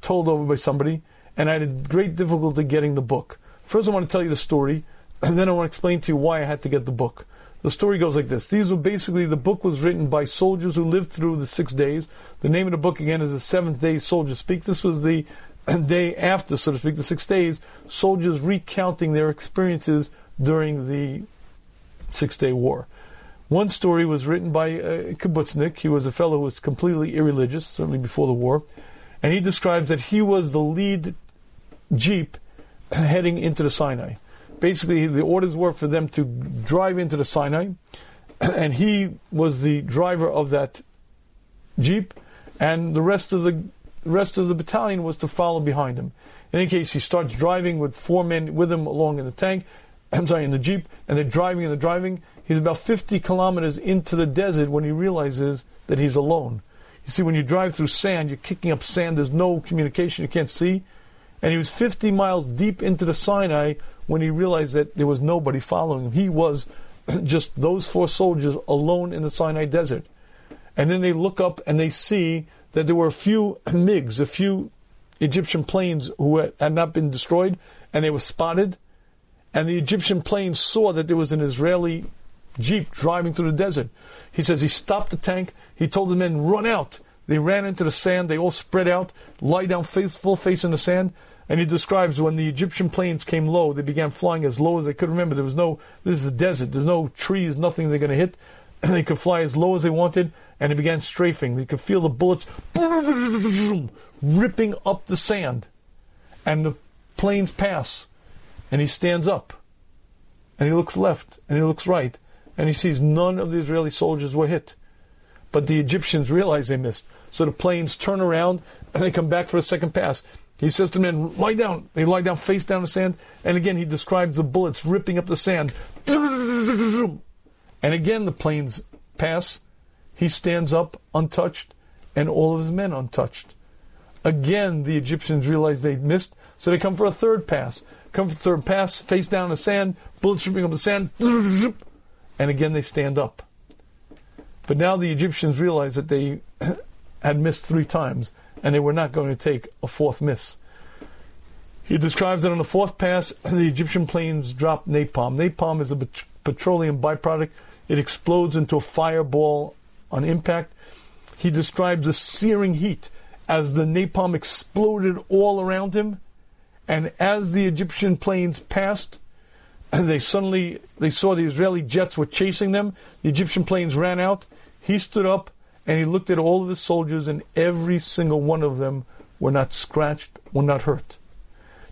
told over by somebody, and I had great difficulty getting the book. First, I want to tell you the story, and then I want to explain to you why I had to get the book. The story goes like this. These were basically, the book was written by soldiers who lived through the six days. The name of the book again is The Seventh Day Soldiers Speak. This was the day after, so to speak, the six days, soldiers recounting their experiences during the Six Day War. One story was written by uh, kibbutznik. He was a fellow who was completely irreligious, certainly before the war. And he describes that he was the lead jeep heading into the Sinai. Basically, the orders were for them to drive into the Sinai, and he was the driver of that jeep, and the rest of the rest of the battalion was to follow behind him. In any case, he starts driving with four men with him along in the tank, I'm sorry, in the Jeep, and they're driving and they're driving. He's about 50 kilometers into the desert when he realizes that he's alone. You see, when you drive through sand, you're kicking up sand, there's no communication, you can't see. And he was 50 miles deep into the Sinai when he realized that there was nobody following him. He was just those four soldiers alone in the Sinai desert. And then they look up and they see that there were a few MiGs, a few Egyptian planes who had not been destroyed, and they were spotted and the Egyptian planes saw that there was an Israeli jeep driving through the desert. He says he stopped the tank. He told the men, run out. They ran into the sand. They all spread out, lie down face, full face in the sand. And he describes when the Egyptian planes came low, they began flying as low as they could. Remember, there was no, this is the desert. There's no trees, nothing they're going to hit. And they could fly as low as they wanted, and they began strafing. They could feel the bullets ripping up the sand. And the planes pass and he stands up and he looks left and he looks right and he sees none of the Israeli soldiers were hit. But the Egyptians realize they missed. So the planes turn around and they come back for a second pass. He says to men, lie down. They lie down face down in the sand. And again, he describes the bullets ripping up the sand. And again, the planes pass. He stands up untouched and all of his men untouched. Again, the Egyptians realize they missed. So they come for a third pass come the third pass, face down in the sand, bullets ripping up the sand, and again they stand up. But now the Egyptians realize that they had missed three times, and they were not going to take a fourth miss. He describes that on the fourth pass, the Egyptian planes dropped napalm. Napalm is a petroleum byproduct. It explodes into a fireball on impact. He describes the searing heat as the napalm exploded all around him and as the Egyptian planes passed, they suddenly they saw the Israeli jets were chasing them. The Egyptian planes ran out. He stood up and he looked at all of his soldiers, and every single one of them were not scratched, were not hurt.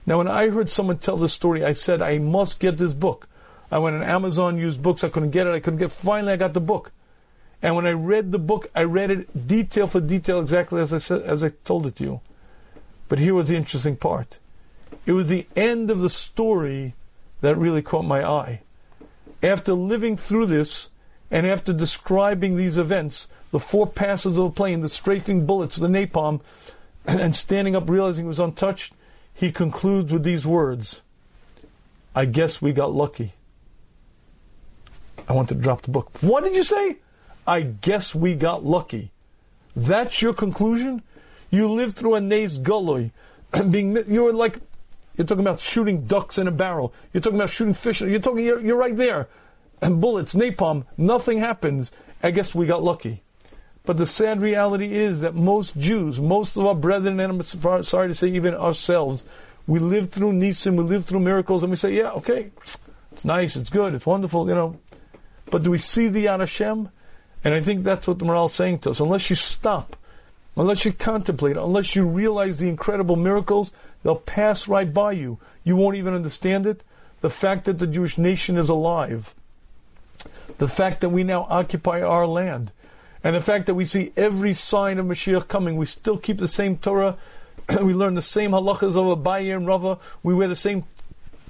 Now, when I heard someone tell this story, I said, I must get this book. I went on Amazon, used books. I couldn't get it. I couldn't get. Finally, I got the book. And when I read the book, I read it detail for detail, exactly as I said, as I told it to you. But here was the interesting part. It was the end of the story that really caught my eye. After living through this, and after describing these events, the four passes of the plane, the strafing bullets, the napalm, and standing up realizing he was untouched, he concludes with these words I guess we got lucky. I want to drop the book. What did you say? I guess we got lucky. That's your conclusion? You lived through a Nace Gulloy, being you were like you're talking about shooting ducks in a barrel. You're talking about shooting fish. You're talking. You're, you're right there. And bullets, napalm, nothing happens. I guess we got lucky. But the sad reality is that most Jews, most of our brethren, and I'm sorry to say even ourselves, we live through Nisim, we live through miracles, and we say, yeah, okay, it's nice, it's good, it's wonderful, you know. But do we see the Yad Hashem? And I think that's what the Maharal is saying to us. Unless you stop, unless you contemplate, unless you realize the incredible miracles, they'll pass right by you. You won't even understand it. The fact that the Jewish nation is alive, the fact that we now occupy our land, and the fact that we see every sign of Mashiach coming, we still keep the same Torah, we learn the same halachas of Abaye and Rava, we wear the same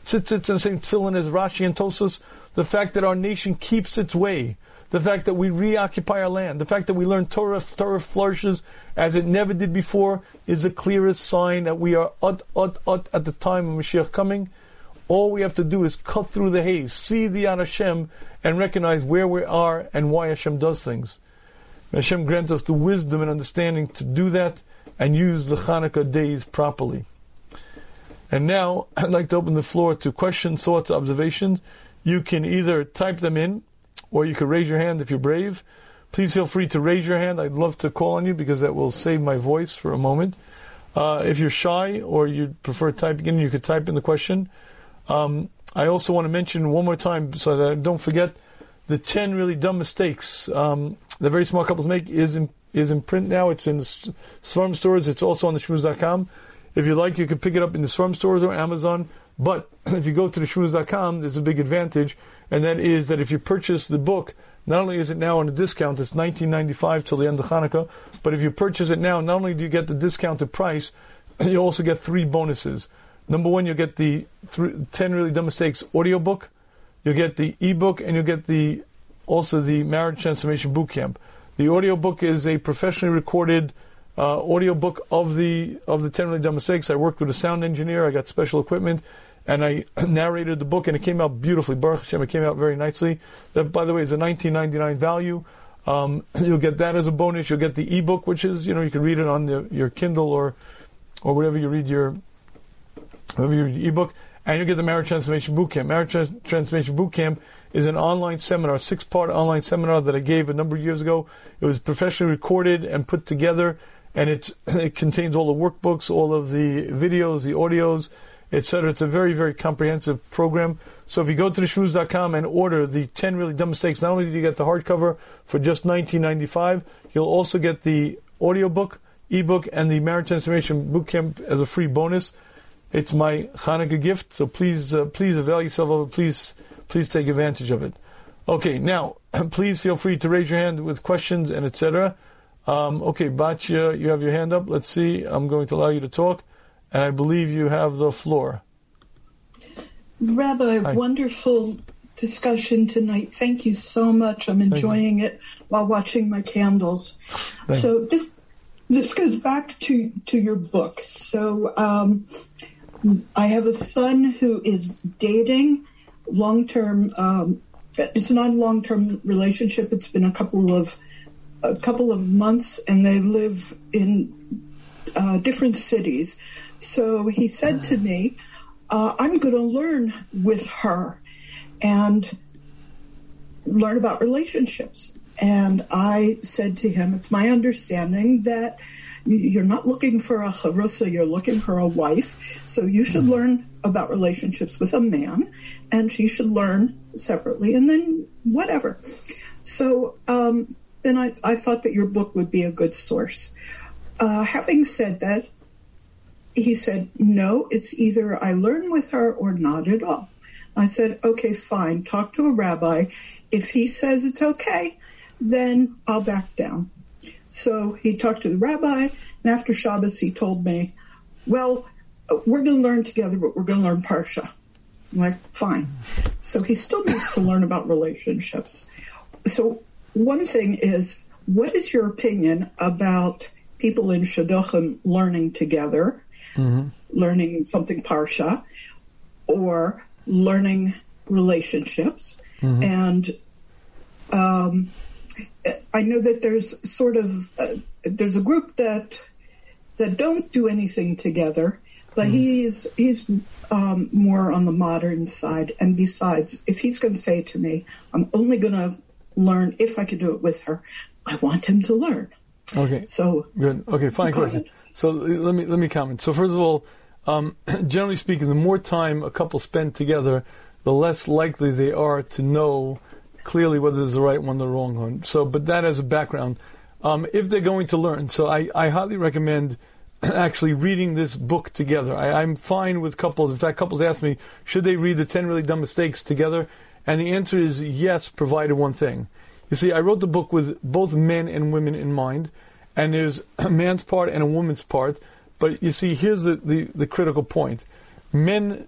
tzitzits and the same tefillin as Rashi and Tosfos, the fact that our nation keeps its way, the fact that we reoccupy our land, the fact that we learn Torah, Torah flourishes as it never did before, is the clearest sign that we are ut, ut, ut at the time of Mashiach coming. All we have to do is cut through the haze, see the Yad Hashem, and recognize where we are and why Hashem does things. Hashem grant us the wisdom and understanding to do that and use the Hanukkah days properly. And now I'd like to open the floor to questions, thoughts, observations. You can either type them in or you can raise your hand if you're brave. Please feel free to raise your hand. I'd love to call on you because that will save my voice for a moment. Uh, if you're shy or you prefer typing in, you could type in the question. Um, I also want to mention one more time so that I don't forget the 10 really dumb mistakes um, that very small couples make is in, is in print now. It's in the Seforim stores. It's also on the shmuz.com. If you like, you can pick it up in the Seforim stores or Amazon. But if you go to the shmuz.com, there's a big advantage, and that is that if you purchase the book, not only is it now on a discount, it's 19.95 till the end of Hanukkah, but if you purchase it now, not only do you get the discounted price, you also get three bonuses. Number one, you'll get the three, 10 Really Dumb Mistakes audiobook, you'll get the ebook, and you'll get the also the Marriage Transformation Bootcamp. The audiobook is a professionally recorded uh, audiobook of the of the 10 Really Dumb Mistakes. I worked with a sound engineer, I got special equipment, and I narrated the book, and it came out beautifully. Baruch Hashem, it came out very nicely. That, by the way, is a 19.99 value. Um, you'll get that as a bonus. You'll get the ebook, which is you know you can read it on the, your Kindle or or whatever you read your whatever you read ebook, and you'll get the Marriage Transformation Bootcamp. Marriage Transformation Bootcamp is an online seminar, six-part online seminar that I gave a number of years ago. It was professionally recorded and put together, and it's it contains all the workbooks, all of the videos, the audios etc. It's a very, very comprehensive program. So if you go to theshmuz.com and order the 10 really dumb mistakes, not only do you get the hardcover for just $19.95, you'll also get the audiobook, ebook, and the Marriage Transformation Bootcamp as a free bonus. It's my Hanukkah gift, so please, uh, please avail yourself of it. Please, please take advantage of it. Okay, now, please feel free to raise your hand with questions and etc. Um, okay, Batya, you have your hand up. Let's see. I'm going to allow you to talk and I believe you have the floor. Rabbi, Hi. wonderful discussion tonight. Thank you so much. I'm enjoying it while watching my candles. Thank so this this goes back to to your book. So um, I have a son who is dating long term. Um, it's not a long term relationship. It's been a couple of a couple of months, and they live in uh, different cities. So he said to me, uh, I'm going to learn with her and learn about relationships. And I said to him, it's my understanding that you're not looking for a chavrusa, you're looking for a wife. So you should learn about relationships with a man and she should learn separately and then whatever. So, um, then I, I thought that your book would be a good source. Uh, having said that, he said, no, it's either I learn with her or not at all. I said, okay, fine, talk to a rabbi. If he says it's okay, then I'll back down. So he talked to the rabbi, and after Shabbos, he told me, well, we're going to learn together, but we're going to learn Parsha. I'm like, fine. So he still needs to learn about relationships. So one thing is, what is your opinion about people in Shidduchim learning together? Mm-hmm. learning something parsha, or learning relationships. Mm-hmm. And um, I know that there's sort of uh, there's a group that that don't do anything together, but mm. he's he's um, more on the modern side. And besides, if he's going to say to me, "I'm only going to learn if I can do it with her," I want him to learn. Okay. So good. Okay, fine question. So let me let me comment. So first of all, um, generally speaking, the more time a couple spend together, the less likely they are to know clearly whether it's the right one or the wrong one. So, but that as a background, um, if they're going to learn, so I, I highly recommend actually reading this book together. I, am fine with couples. In fact, couples ask me, should they read the 10 Really Dumb Mistakes together? And the answer is yes, provided one thing. You see, I wrote the book with both men and women in mind, and there's a man's part and a woman's part. But you see, here's the, the, the critical point. Men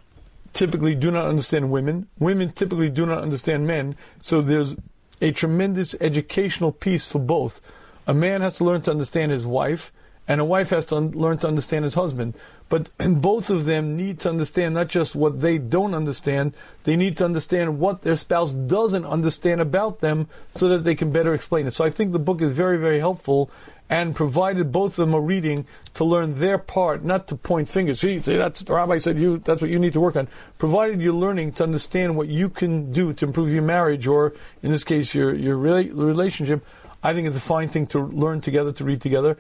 typically do not understand women. Women typically do not understand men. So there's a tremendous educational piece for both. A man has to learn to understand his wife, and a wife has to un- learn to understand his husband. But both of them need to understand not just what they don't understand, they need to understand what their spouse doesn't understand about them so that they can better explain it. So I think the book is very, very helpful and provided both of them a reading to learn their part, not to point fingers. See, see, that's the rabbi said you. That's what you need to work on. Provided you're learning to understand what you can do to improve your marriage, or in this case, your your relationship. I think it's a fine thing to learn together, to read together.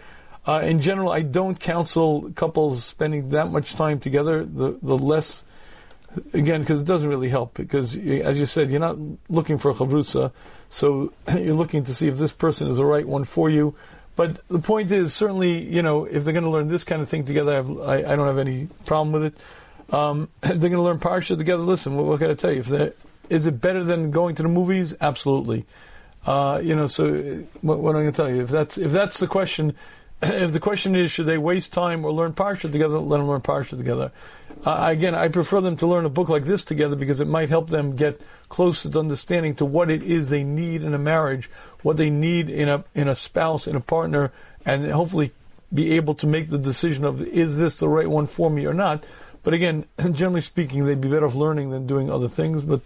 Uh, in general, I don't counsel couples spending that much time together. The the less, again, because it doesn't really help. Because as you said, you're not looking for a chavrusa, so you're looking to see if this person is the right one for you. But the point is, certainly, you know, if they're going to learn this kind of thing together, I, I, don't have any problem with it. Um, if they're going to learn parsha together, listen, what, what can I tell you? If is it better than going to the movies? Absolutely. Uh, you know, so what, what am I going to tell you? If that's if that's the question, if the question is should they waste time or learn parsha together, let them learn parsha together. Uh, again, I prefer them to learn a book like this together because it might help them get closer to understanding to what it is they need in a marriage, what they need in a in a spouse, in a partner, and hopefully be able to make the decision of is this the right one for me or not. But again, generally speaking, they'd be better off learning than doing other things. But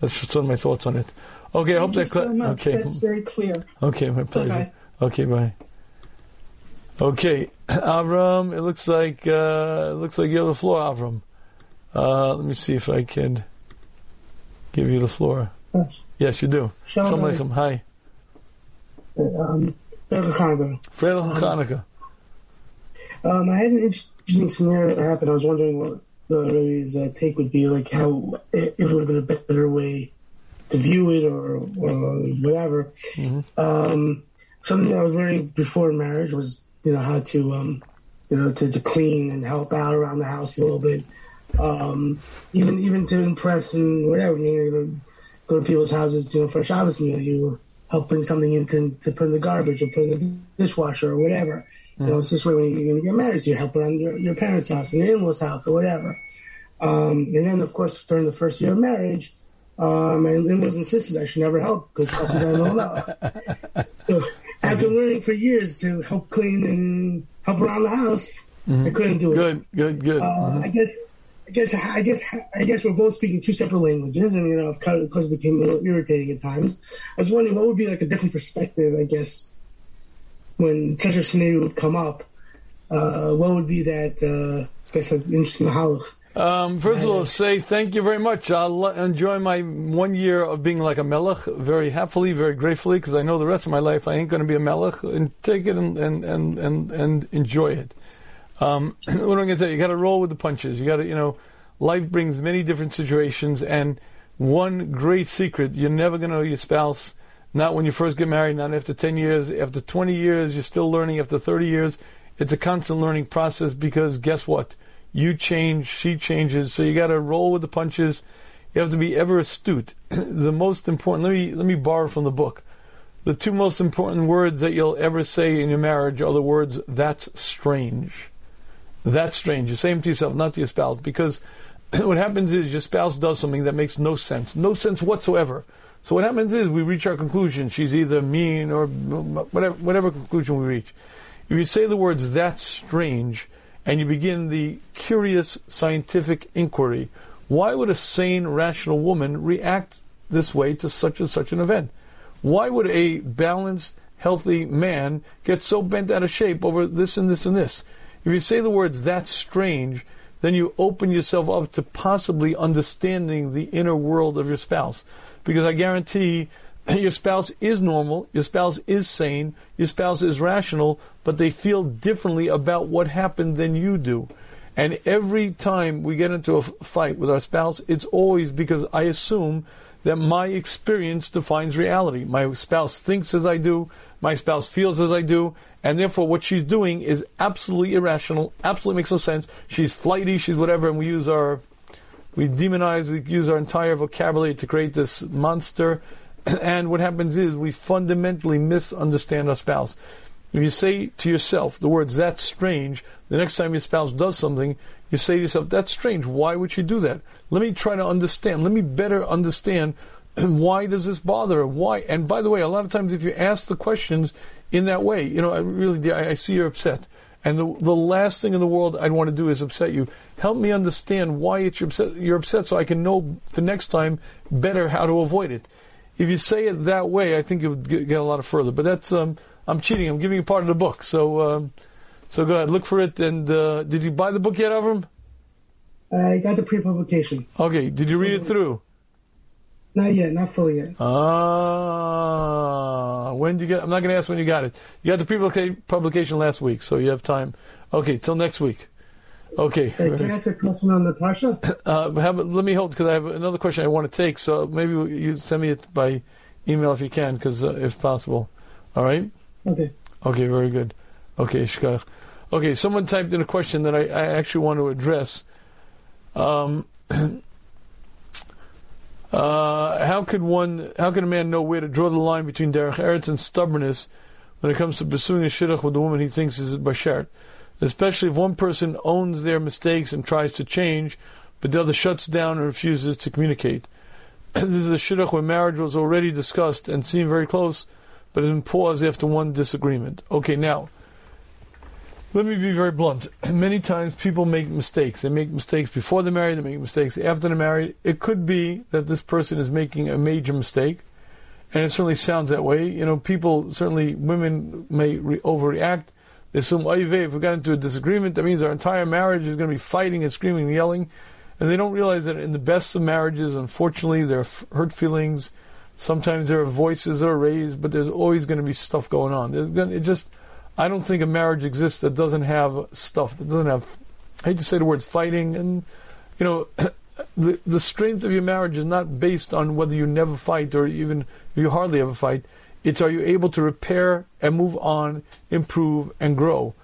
that's just some of my thoughts on it. Okay, Thank I hope that cl- so okay. That's very clear. Okay, my pleasure. Bye-bye. Okay, bye. Okay, Avram. It looks like uh, it looks like you have the floor, Avram. Uh, let me see if I can give you the floor. Yes, yes you do. Shalom Aleichem. Hi. Um, Hanukkah. Hanukkah. Um, I had an interesting scenario that happened. I was wondering what the Rebbe's uh, take would be, like how if it would have been a better way to view it or, or whatever. Mm-hmm. Um, something I was learning before marriage was you know how to um, you know to, to clean and help out around the house a little bit, um, even even to impress and whatever. You know, go to people's houses, you know, for a Shabbos meal, you help bring something in to, to put in the garbage or put in the dishwasher or whatever. You know, it's this way when you, when you get married, you help around your, your parents' house and your in-laws' house or whatever. Um, and then, of course, during the first year of marriage, uh, my in-laws insisted I should never help because that's what I know about. So after learning for years to help clean and help around the house, mm-hmm. I couldn't do it. Good, good, good. Uh, mm-hmm. I guess. I guess I guess I guess we're both speaking two separate languages, and you know, of course, it became a little irritating at times. I was wondering what would be like a different perspective, I guess, when such a scenario would come up. Uh, what would be that? Uh, I guess an interesting halach. Um, first of all, say thank you very much. I'll enjoy my one year of being like a melech very happily, very gratefully, because I know the rest of my life I ain't going to be a melech, and take it and and and and, and enjoy it. Um, what am I going to tell you? You got to roll with the punches. You got to, you know, life brings many different situations, and one great secret: you're never going to know your spouse. Not when you first get married, not after 10 years. After 20 years, you're still learning. After 30 years, it's a constant learning process because guess what? You change, she changes, so you got to roll with the punches. You have to be ever astute. the most important. Let me let me borrow from the book. The two most important words that you'll ever say in your marriage are the words "That's strange." That's strange. You say them to yourself, not to your spouse, because what happens is your spouse does something that makes no sense, no sense whatsoever. So what happens is we reach our conclusion. She's either mean or whatever, whatever conclusion we reach. If you say the words "That's strange," and you begin the curious scientific inquiry. Why would a sane, rational woman react this way to such and such an event? Why would a balanced, healthy man get so bent out of shape over this and this and this? If you say the words, that's strange, then you open yourself up to possibly understanding the inner world of your spouse. Because I guarantee your spouse is normal, your spouse is sane, your spouse is rational, but they feel differently about what happened than you do. And every time we get into a fight with our spouse, it's always because I assume that my experience defines reality. My spouse thinks as I do, my spouse feels as I do, and therefore what she's doing is absolutely irrational, absolutely makes no sense. She's flighty, she's whatever, and we use our, we demonize, we use our entire vocabulary to create this monster. And what happens is we fundamentally misunderstand our spouse. If you say to yourself the words, that's strange, the next time your spouse does something, you say to yourself, that's strange. Why would she do that? Let me try to understand. Let me better understand why does this bother her? Why? And by the way, a lot of times if you ask the questions in that way, you know, I really, I, I see you're upset. And the, the last thing in the world I'd want to do is upset you. Help me understand why it's you're upset, you're upset so I can know for next time better how to avoid it. If you say it that way, I think it would get, get a lot further. But that's, um, I'm cheating. I'm giving you part of the book. So, um, so go ahead, look for it. And uh, did you buy the book yet, Avram? I got the pre-publication. Okay. Did you read it through? Not yet, not fully yet. Ah, when did you get? I'm not going to ask when you got it. You got the pre-publication last week, so you have time. Okay, till next week. Okay. Hey, can I ask a question on the parsha? Uh, have, let me hold because I have another question I want to take. So maybe you send me it by email if you can, because uh, if possible. All right. Okay. Okay. Very good. Okay, shkach. Okay, someone typed in a question that I, I actually want to address. Um, Uh, how could one, how can a man know where to draw the line between derech eretz and stubbornness when it comes to pursuing a shidduch with a woman he thinks is bashert? Especially if one person owns their mistakes and tries to change, but the other shuts down and refuses to communicate. this is a shidduch where marriage was already discussed and seemed very close, but been paused after one disagreement. Okay, now, let me be very blunt. Many times people make mistakes. They make mistakes before they're married, they make mistakes after they're married. It could be that this person is making a major mistake, and it certainly sounds that way. You know, people, certainly women may re- overreact. They assume, oy if we got into a disagreement, that means our entire marriage is going to be fighting and screaming and yelling. And they don't realize that in the best of marriages, unfortunately, there are hurt feelings. Sometimes there are voices that are raised, but there's always going to be stuff going on. Gonna, it just I don't think a marriage exists that doesn't have stuff that doesn't have. I hate to say the word fighting, and you know, the the strength of your marriage is not based on whether you never fight or even if you hardly ever fight. It's are you able to repair and move on, improve and grow.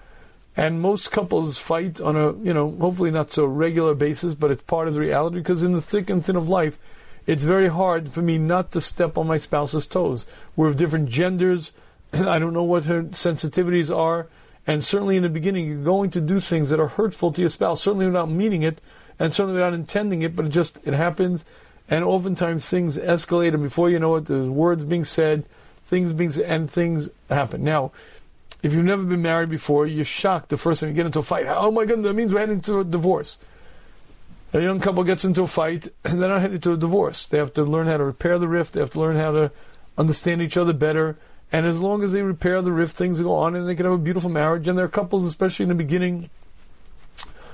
And most couples fight on a you know hopefully not so regular basis, but it's part of the reality because in the thick and thin of life, it's very hard for me not to step on my spouse's toes. We're of different genders I don't know what her sensitivities are. And certainly in the beginning, you're going to do things that are hurtful to your spouse, certainly without meaning it, and certainly without intending it, but it just, it happens. And oftentimes things escalate, and before you know it, there's words being said, things being and things happen. Now, if you've never been married before, you're shocked the first time you get into a fight. Oh my goodness, that means we're heading to a divorce. A young couple gets into a fight, and they're not heading to a divorce. They have to learn how to repair the rift, they have to learn how to understand each other better and as long as they repair the rift, things go on and they can have a beautiful marriage. And there are couples, especially in the beginning,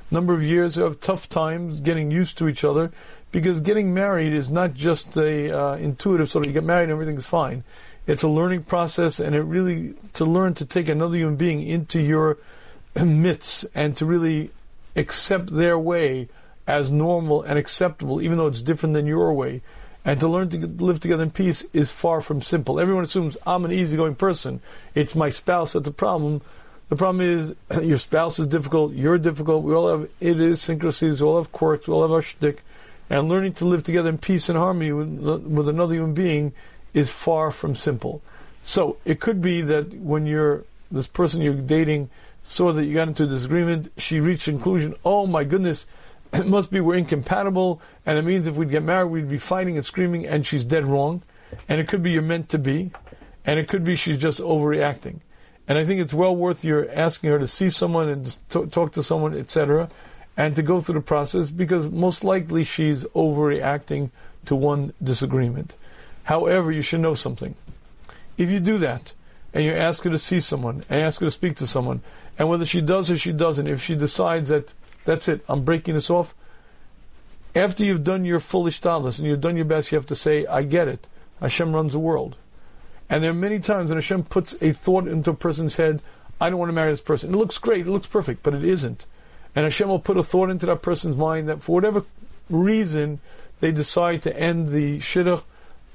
number of years, who have tough times getting used to each other because getting married is not just a uh, intuitive sort of you get married and everything's fine. It's a learning process, and it really to learn to take another human being into your midst and to really accept their way as normal and acceptable, even though it's different than your way and to learn to live together in peace is far from simple. Everyone assumes I'm an easygoing person. It's my spouse that's a problem. The problem is your spouse is difficult, you're difficult, we all have idiosyncrasies, we all have quirks, we all have our shtick. And learning to live together in peace and harmony with, with another human being is far from simple. So it could be that when you're this person you're dating saw that you got into a disagreement, she reached conclusion, oh my goodness, it must be we're incompatible, and it means if we'd get married, we'd be fighting and screaming, and she's dead wrong. And it could be you're meant to be, and it could be she's just overreacting. And I think it's well worth your asking her to see someone and talk to someone, etc., and to go through the process because most likely she's overreacting to one disagreement. However, you should know something. If you do that, and you ask her to see someone, and ask her to speak to someone, and whether she does or she doesn't, if she decides that that's it, I'm breaking this off, after you've done your full ishtadlus and you've done your best, you have to say, I get it. Hashem runs the world. And there are many times when Hashem puts a thought into a person's head, I don't want to marry this person. It looks great, it looks perfect, but it isn't. And Hashem will put a thought into that person's mind that for whatever reason they decide to end the shidduch,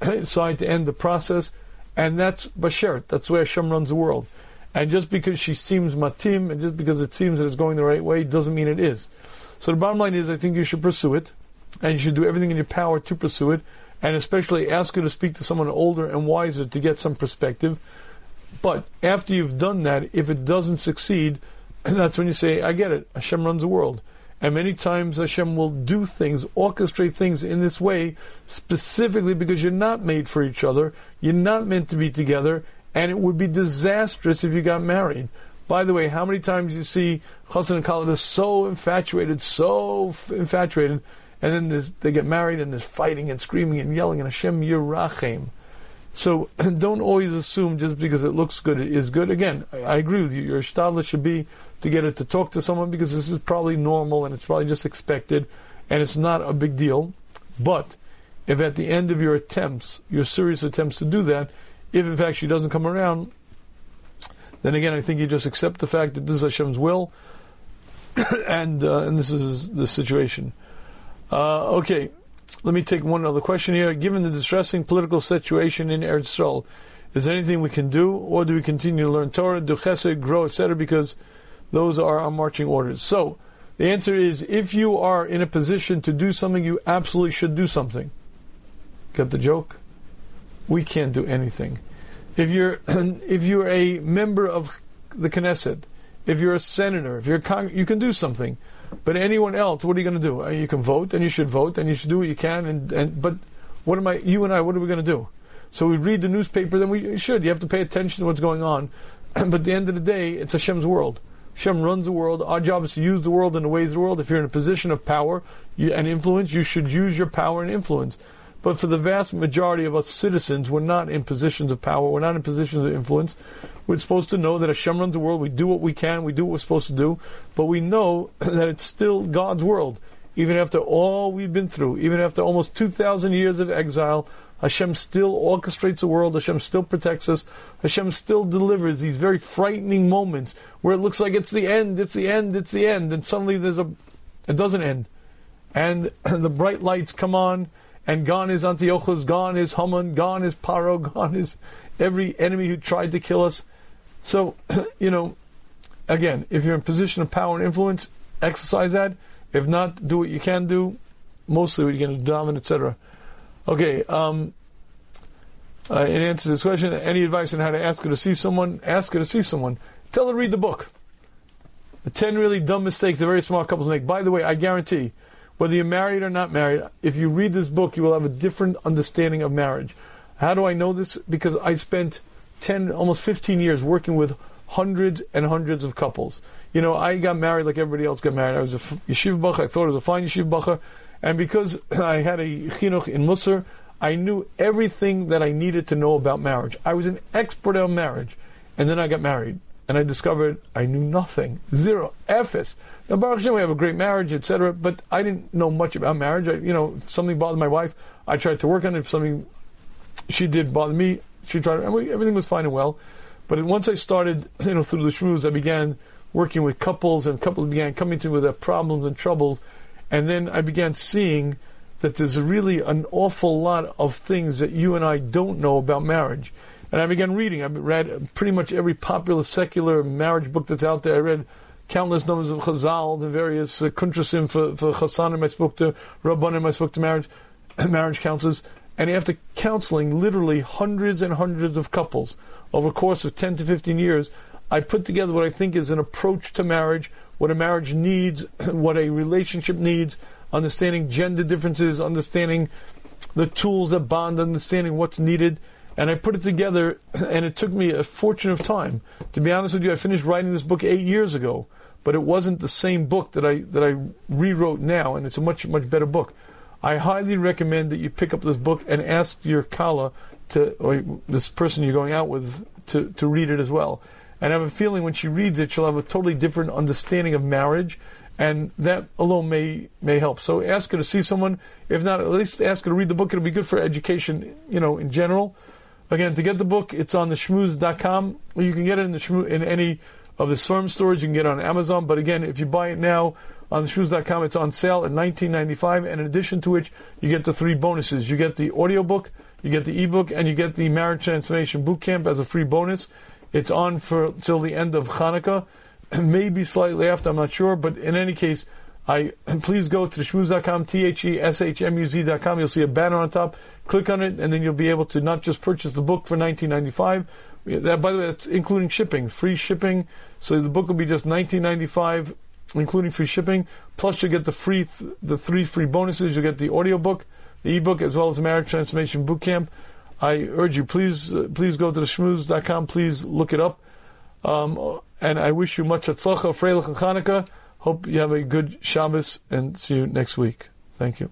decide to end the process, and that's Bashert. That's where Hashem runs the world. And just because she seems matim, and just because it seems that it's going the right way, doesn't mean it is. So the bottom line is, I think you should pursue it, and you should do everything in your power to pursue it, and especially ask her to speak to someone older and wiser to get some perspective. But after you've done that, if it doesn't succeed, that's when you say, I get it, Hashem runs the world. And many times Hashem will do things, orchestrate things in this way, specifically because you're not made for each other, you're not meant to be together, and it would be disastrous if you got married. By the way, how many times you see Chassan and Kala so infatuated, so f- infatuated, and then they get married and there's fighting and screaming and yelling and Hashem Yirachem. So don't always assume just because it looks good it is good. Again, oh, I, I agree with you. Your shtadla should be to get it to talk to someone because this is probably normal and it's probably just expected and it's not a big deal. But if at the end of your attempts, your serious attempts to do that, if in fact she doesn't come around, then again I think you just accept the fact that this is Hashem's will, and uh, and this is the situation. Uh, okay, let me take one other question here. Given the distressing political situation in Eretz Yisrael, is there anything we can do, or do we continue to learn Torah, do chesed, grow, etc.? Because those are our marching orders. So the answer is, if you are in a position to do something, you absolutely should do something. Get the joke? We can't do anything. If you're if you're a member of the Knesset, if you're a senator, if you're a con- you can do something. But anyone else, what are you going to do? Uh, you can vote, and you should vote, and you should do what you can. And, and but what am I? You and I, what are we going to do? So we read the newspaper, then we should. You have to pay attention to what's going on. but at the end of the day, it's Hashem's world. Hashem runs the world. Our job is to use the world in the ways of the world. If you're in a position of power and influence, you should use your power and influence. But for the vast majority of us citizens, we're not in positions of power. We're not in positions of influence. We're supposed to know that Hashem runs the world. We do what we can. We do what we're supposed to do. But we know that it's still God's world. Even after all we've been through, even after almost 2,000 years of exile, Hashem still orchestrates the world. Hashem still protects us. Hashem still delivers these very frightening moments where it looks like it's the end, it's the end, it's the end, and suddenly there's a, it doesn't end, and the bright lights come on, and gone is Antiochus, gone is Haman, gone is Paro, gone is every enemy who tried to kill us. So, you know, again, if you're in position of power and influence, exercise that. If not, do what you can do. Mostly what you can do, dominate, etc. Okay. Um, uh, in answer to this question, any advice on how to ask her to see someone? Ask her to see someone. Tell her to read the book. The 10 really dumb mistakes that very smart couples make. By the way, I guarantee, whether you're married or not married, if you read this book, you will have a different understanding of marriage. How do I know this? Because I spent 10, almost 15 years working with hundreds and hundreds of couples. You know, I got married like everybody else got married. I was a yeshiva bachur. I thought I was a fine yeshiva bachur. And because I had a chinuch in Musar, I knew everything that I needed to know about marriage. I was an expert on marriage. And then I got married. And I discovered I knew nothing. Zero. Ephes. Now, Baruch Hashem, we have a great marriage, etc. But I didn't know much about marriage. I, you know, if something bothered my wife, I tried to work on it. If something she did bother me, she tried, and we, everything was fine and well. But once I started, you know, through the shmuz, I began working with couples, and couples began coming to me with their problems and troubles. And then I began seeing that there's really an awful lot of things that you and I don't know about marriage. And I began reading. I read pretty much every popular secular marriage book that's out there. I read countless numbers of Chazal, the various uh, kuntrasim for, for Chasanim I spoke to, Rabbanim I spoke to marriage, marriage counselors. And after counseling literally hundreds and hundreds of couples over a course of 10 to 15 years, I put together what I think is an approach to marriage what a marriage needs, what a relationship needs, understanding gender differences, understanding the tools that bond, understanding what's needed. And I put it together, and it took me a fortune of time. To be honest with you, I finished writing this book eight years ago, but it wasn't the same book that I that I rewrote now, and it's a much much better book. I highly recommend that you pick up this book and ask your kala to or this person you're going out with to, to read it as well. And I have a feeling when she reads it, she'll have a totally different understanding of marriage, and that alone may may help. So ask her to see someone. If not, at least ask her to read the book. It'll be good for education, you know, in general. Again, to get the book, it's on the shmuz.com. You can get it in the in any of the Swarm stores. You can get it on Amazon. But again, if you buy it now on shmuz.com, it's on sale at 19.95. And in addition to which, you get the three bonuses. You get the audiobook, you get the ebook, and you get the Marriage Transformation Boot Camp as a free bonus. It's on for till the end of Hanukkah, maybe slightly after. I'm not sure, but in any case, I please go to shmuz.com, t-h-e-s-h-m-u-z.com. You'll see a banner on top. Click on it, and then you'll be able to not just purchase the book for 19.95. That, by the way, that's including shipping, free shipping. So the book will be just 19.95, including free shipping. Plus, you get the free, th- the three free bonuses. You get the audiobook, the ebook, as well as the Marriage Transformation Boot Camp. I urge you, please, uh, please go to the shmuz.com. Please look it up. Um, and I wish you much atzlacha, freilich, and. Hope you have a good Shabbos and see you next week. Thank you.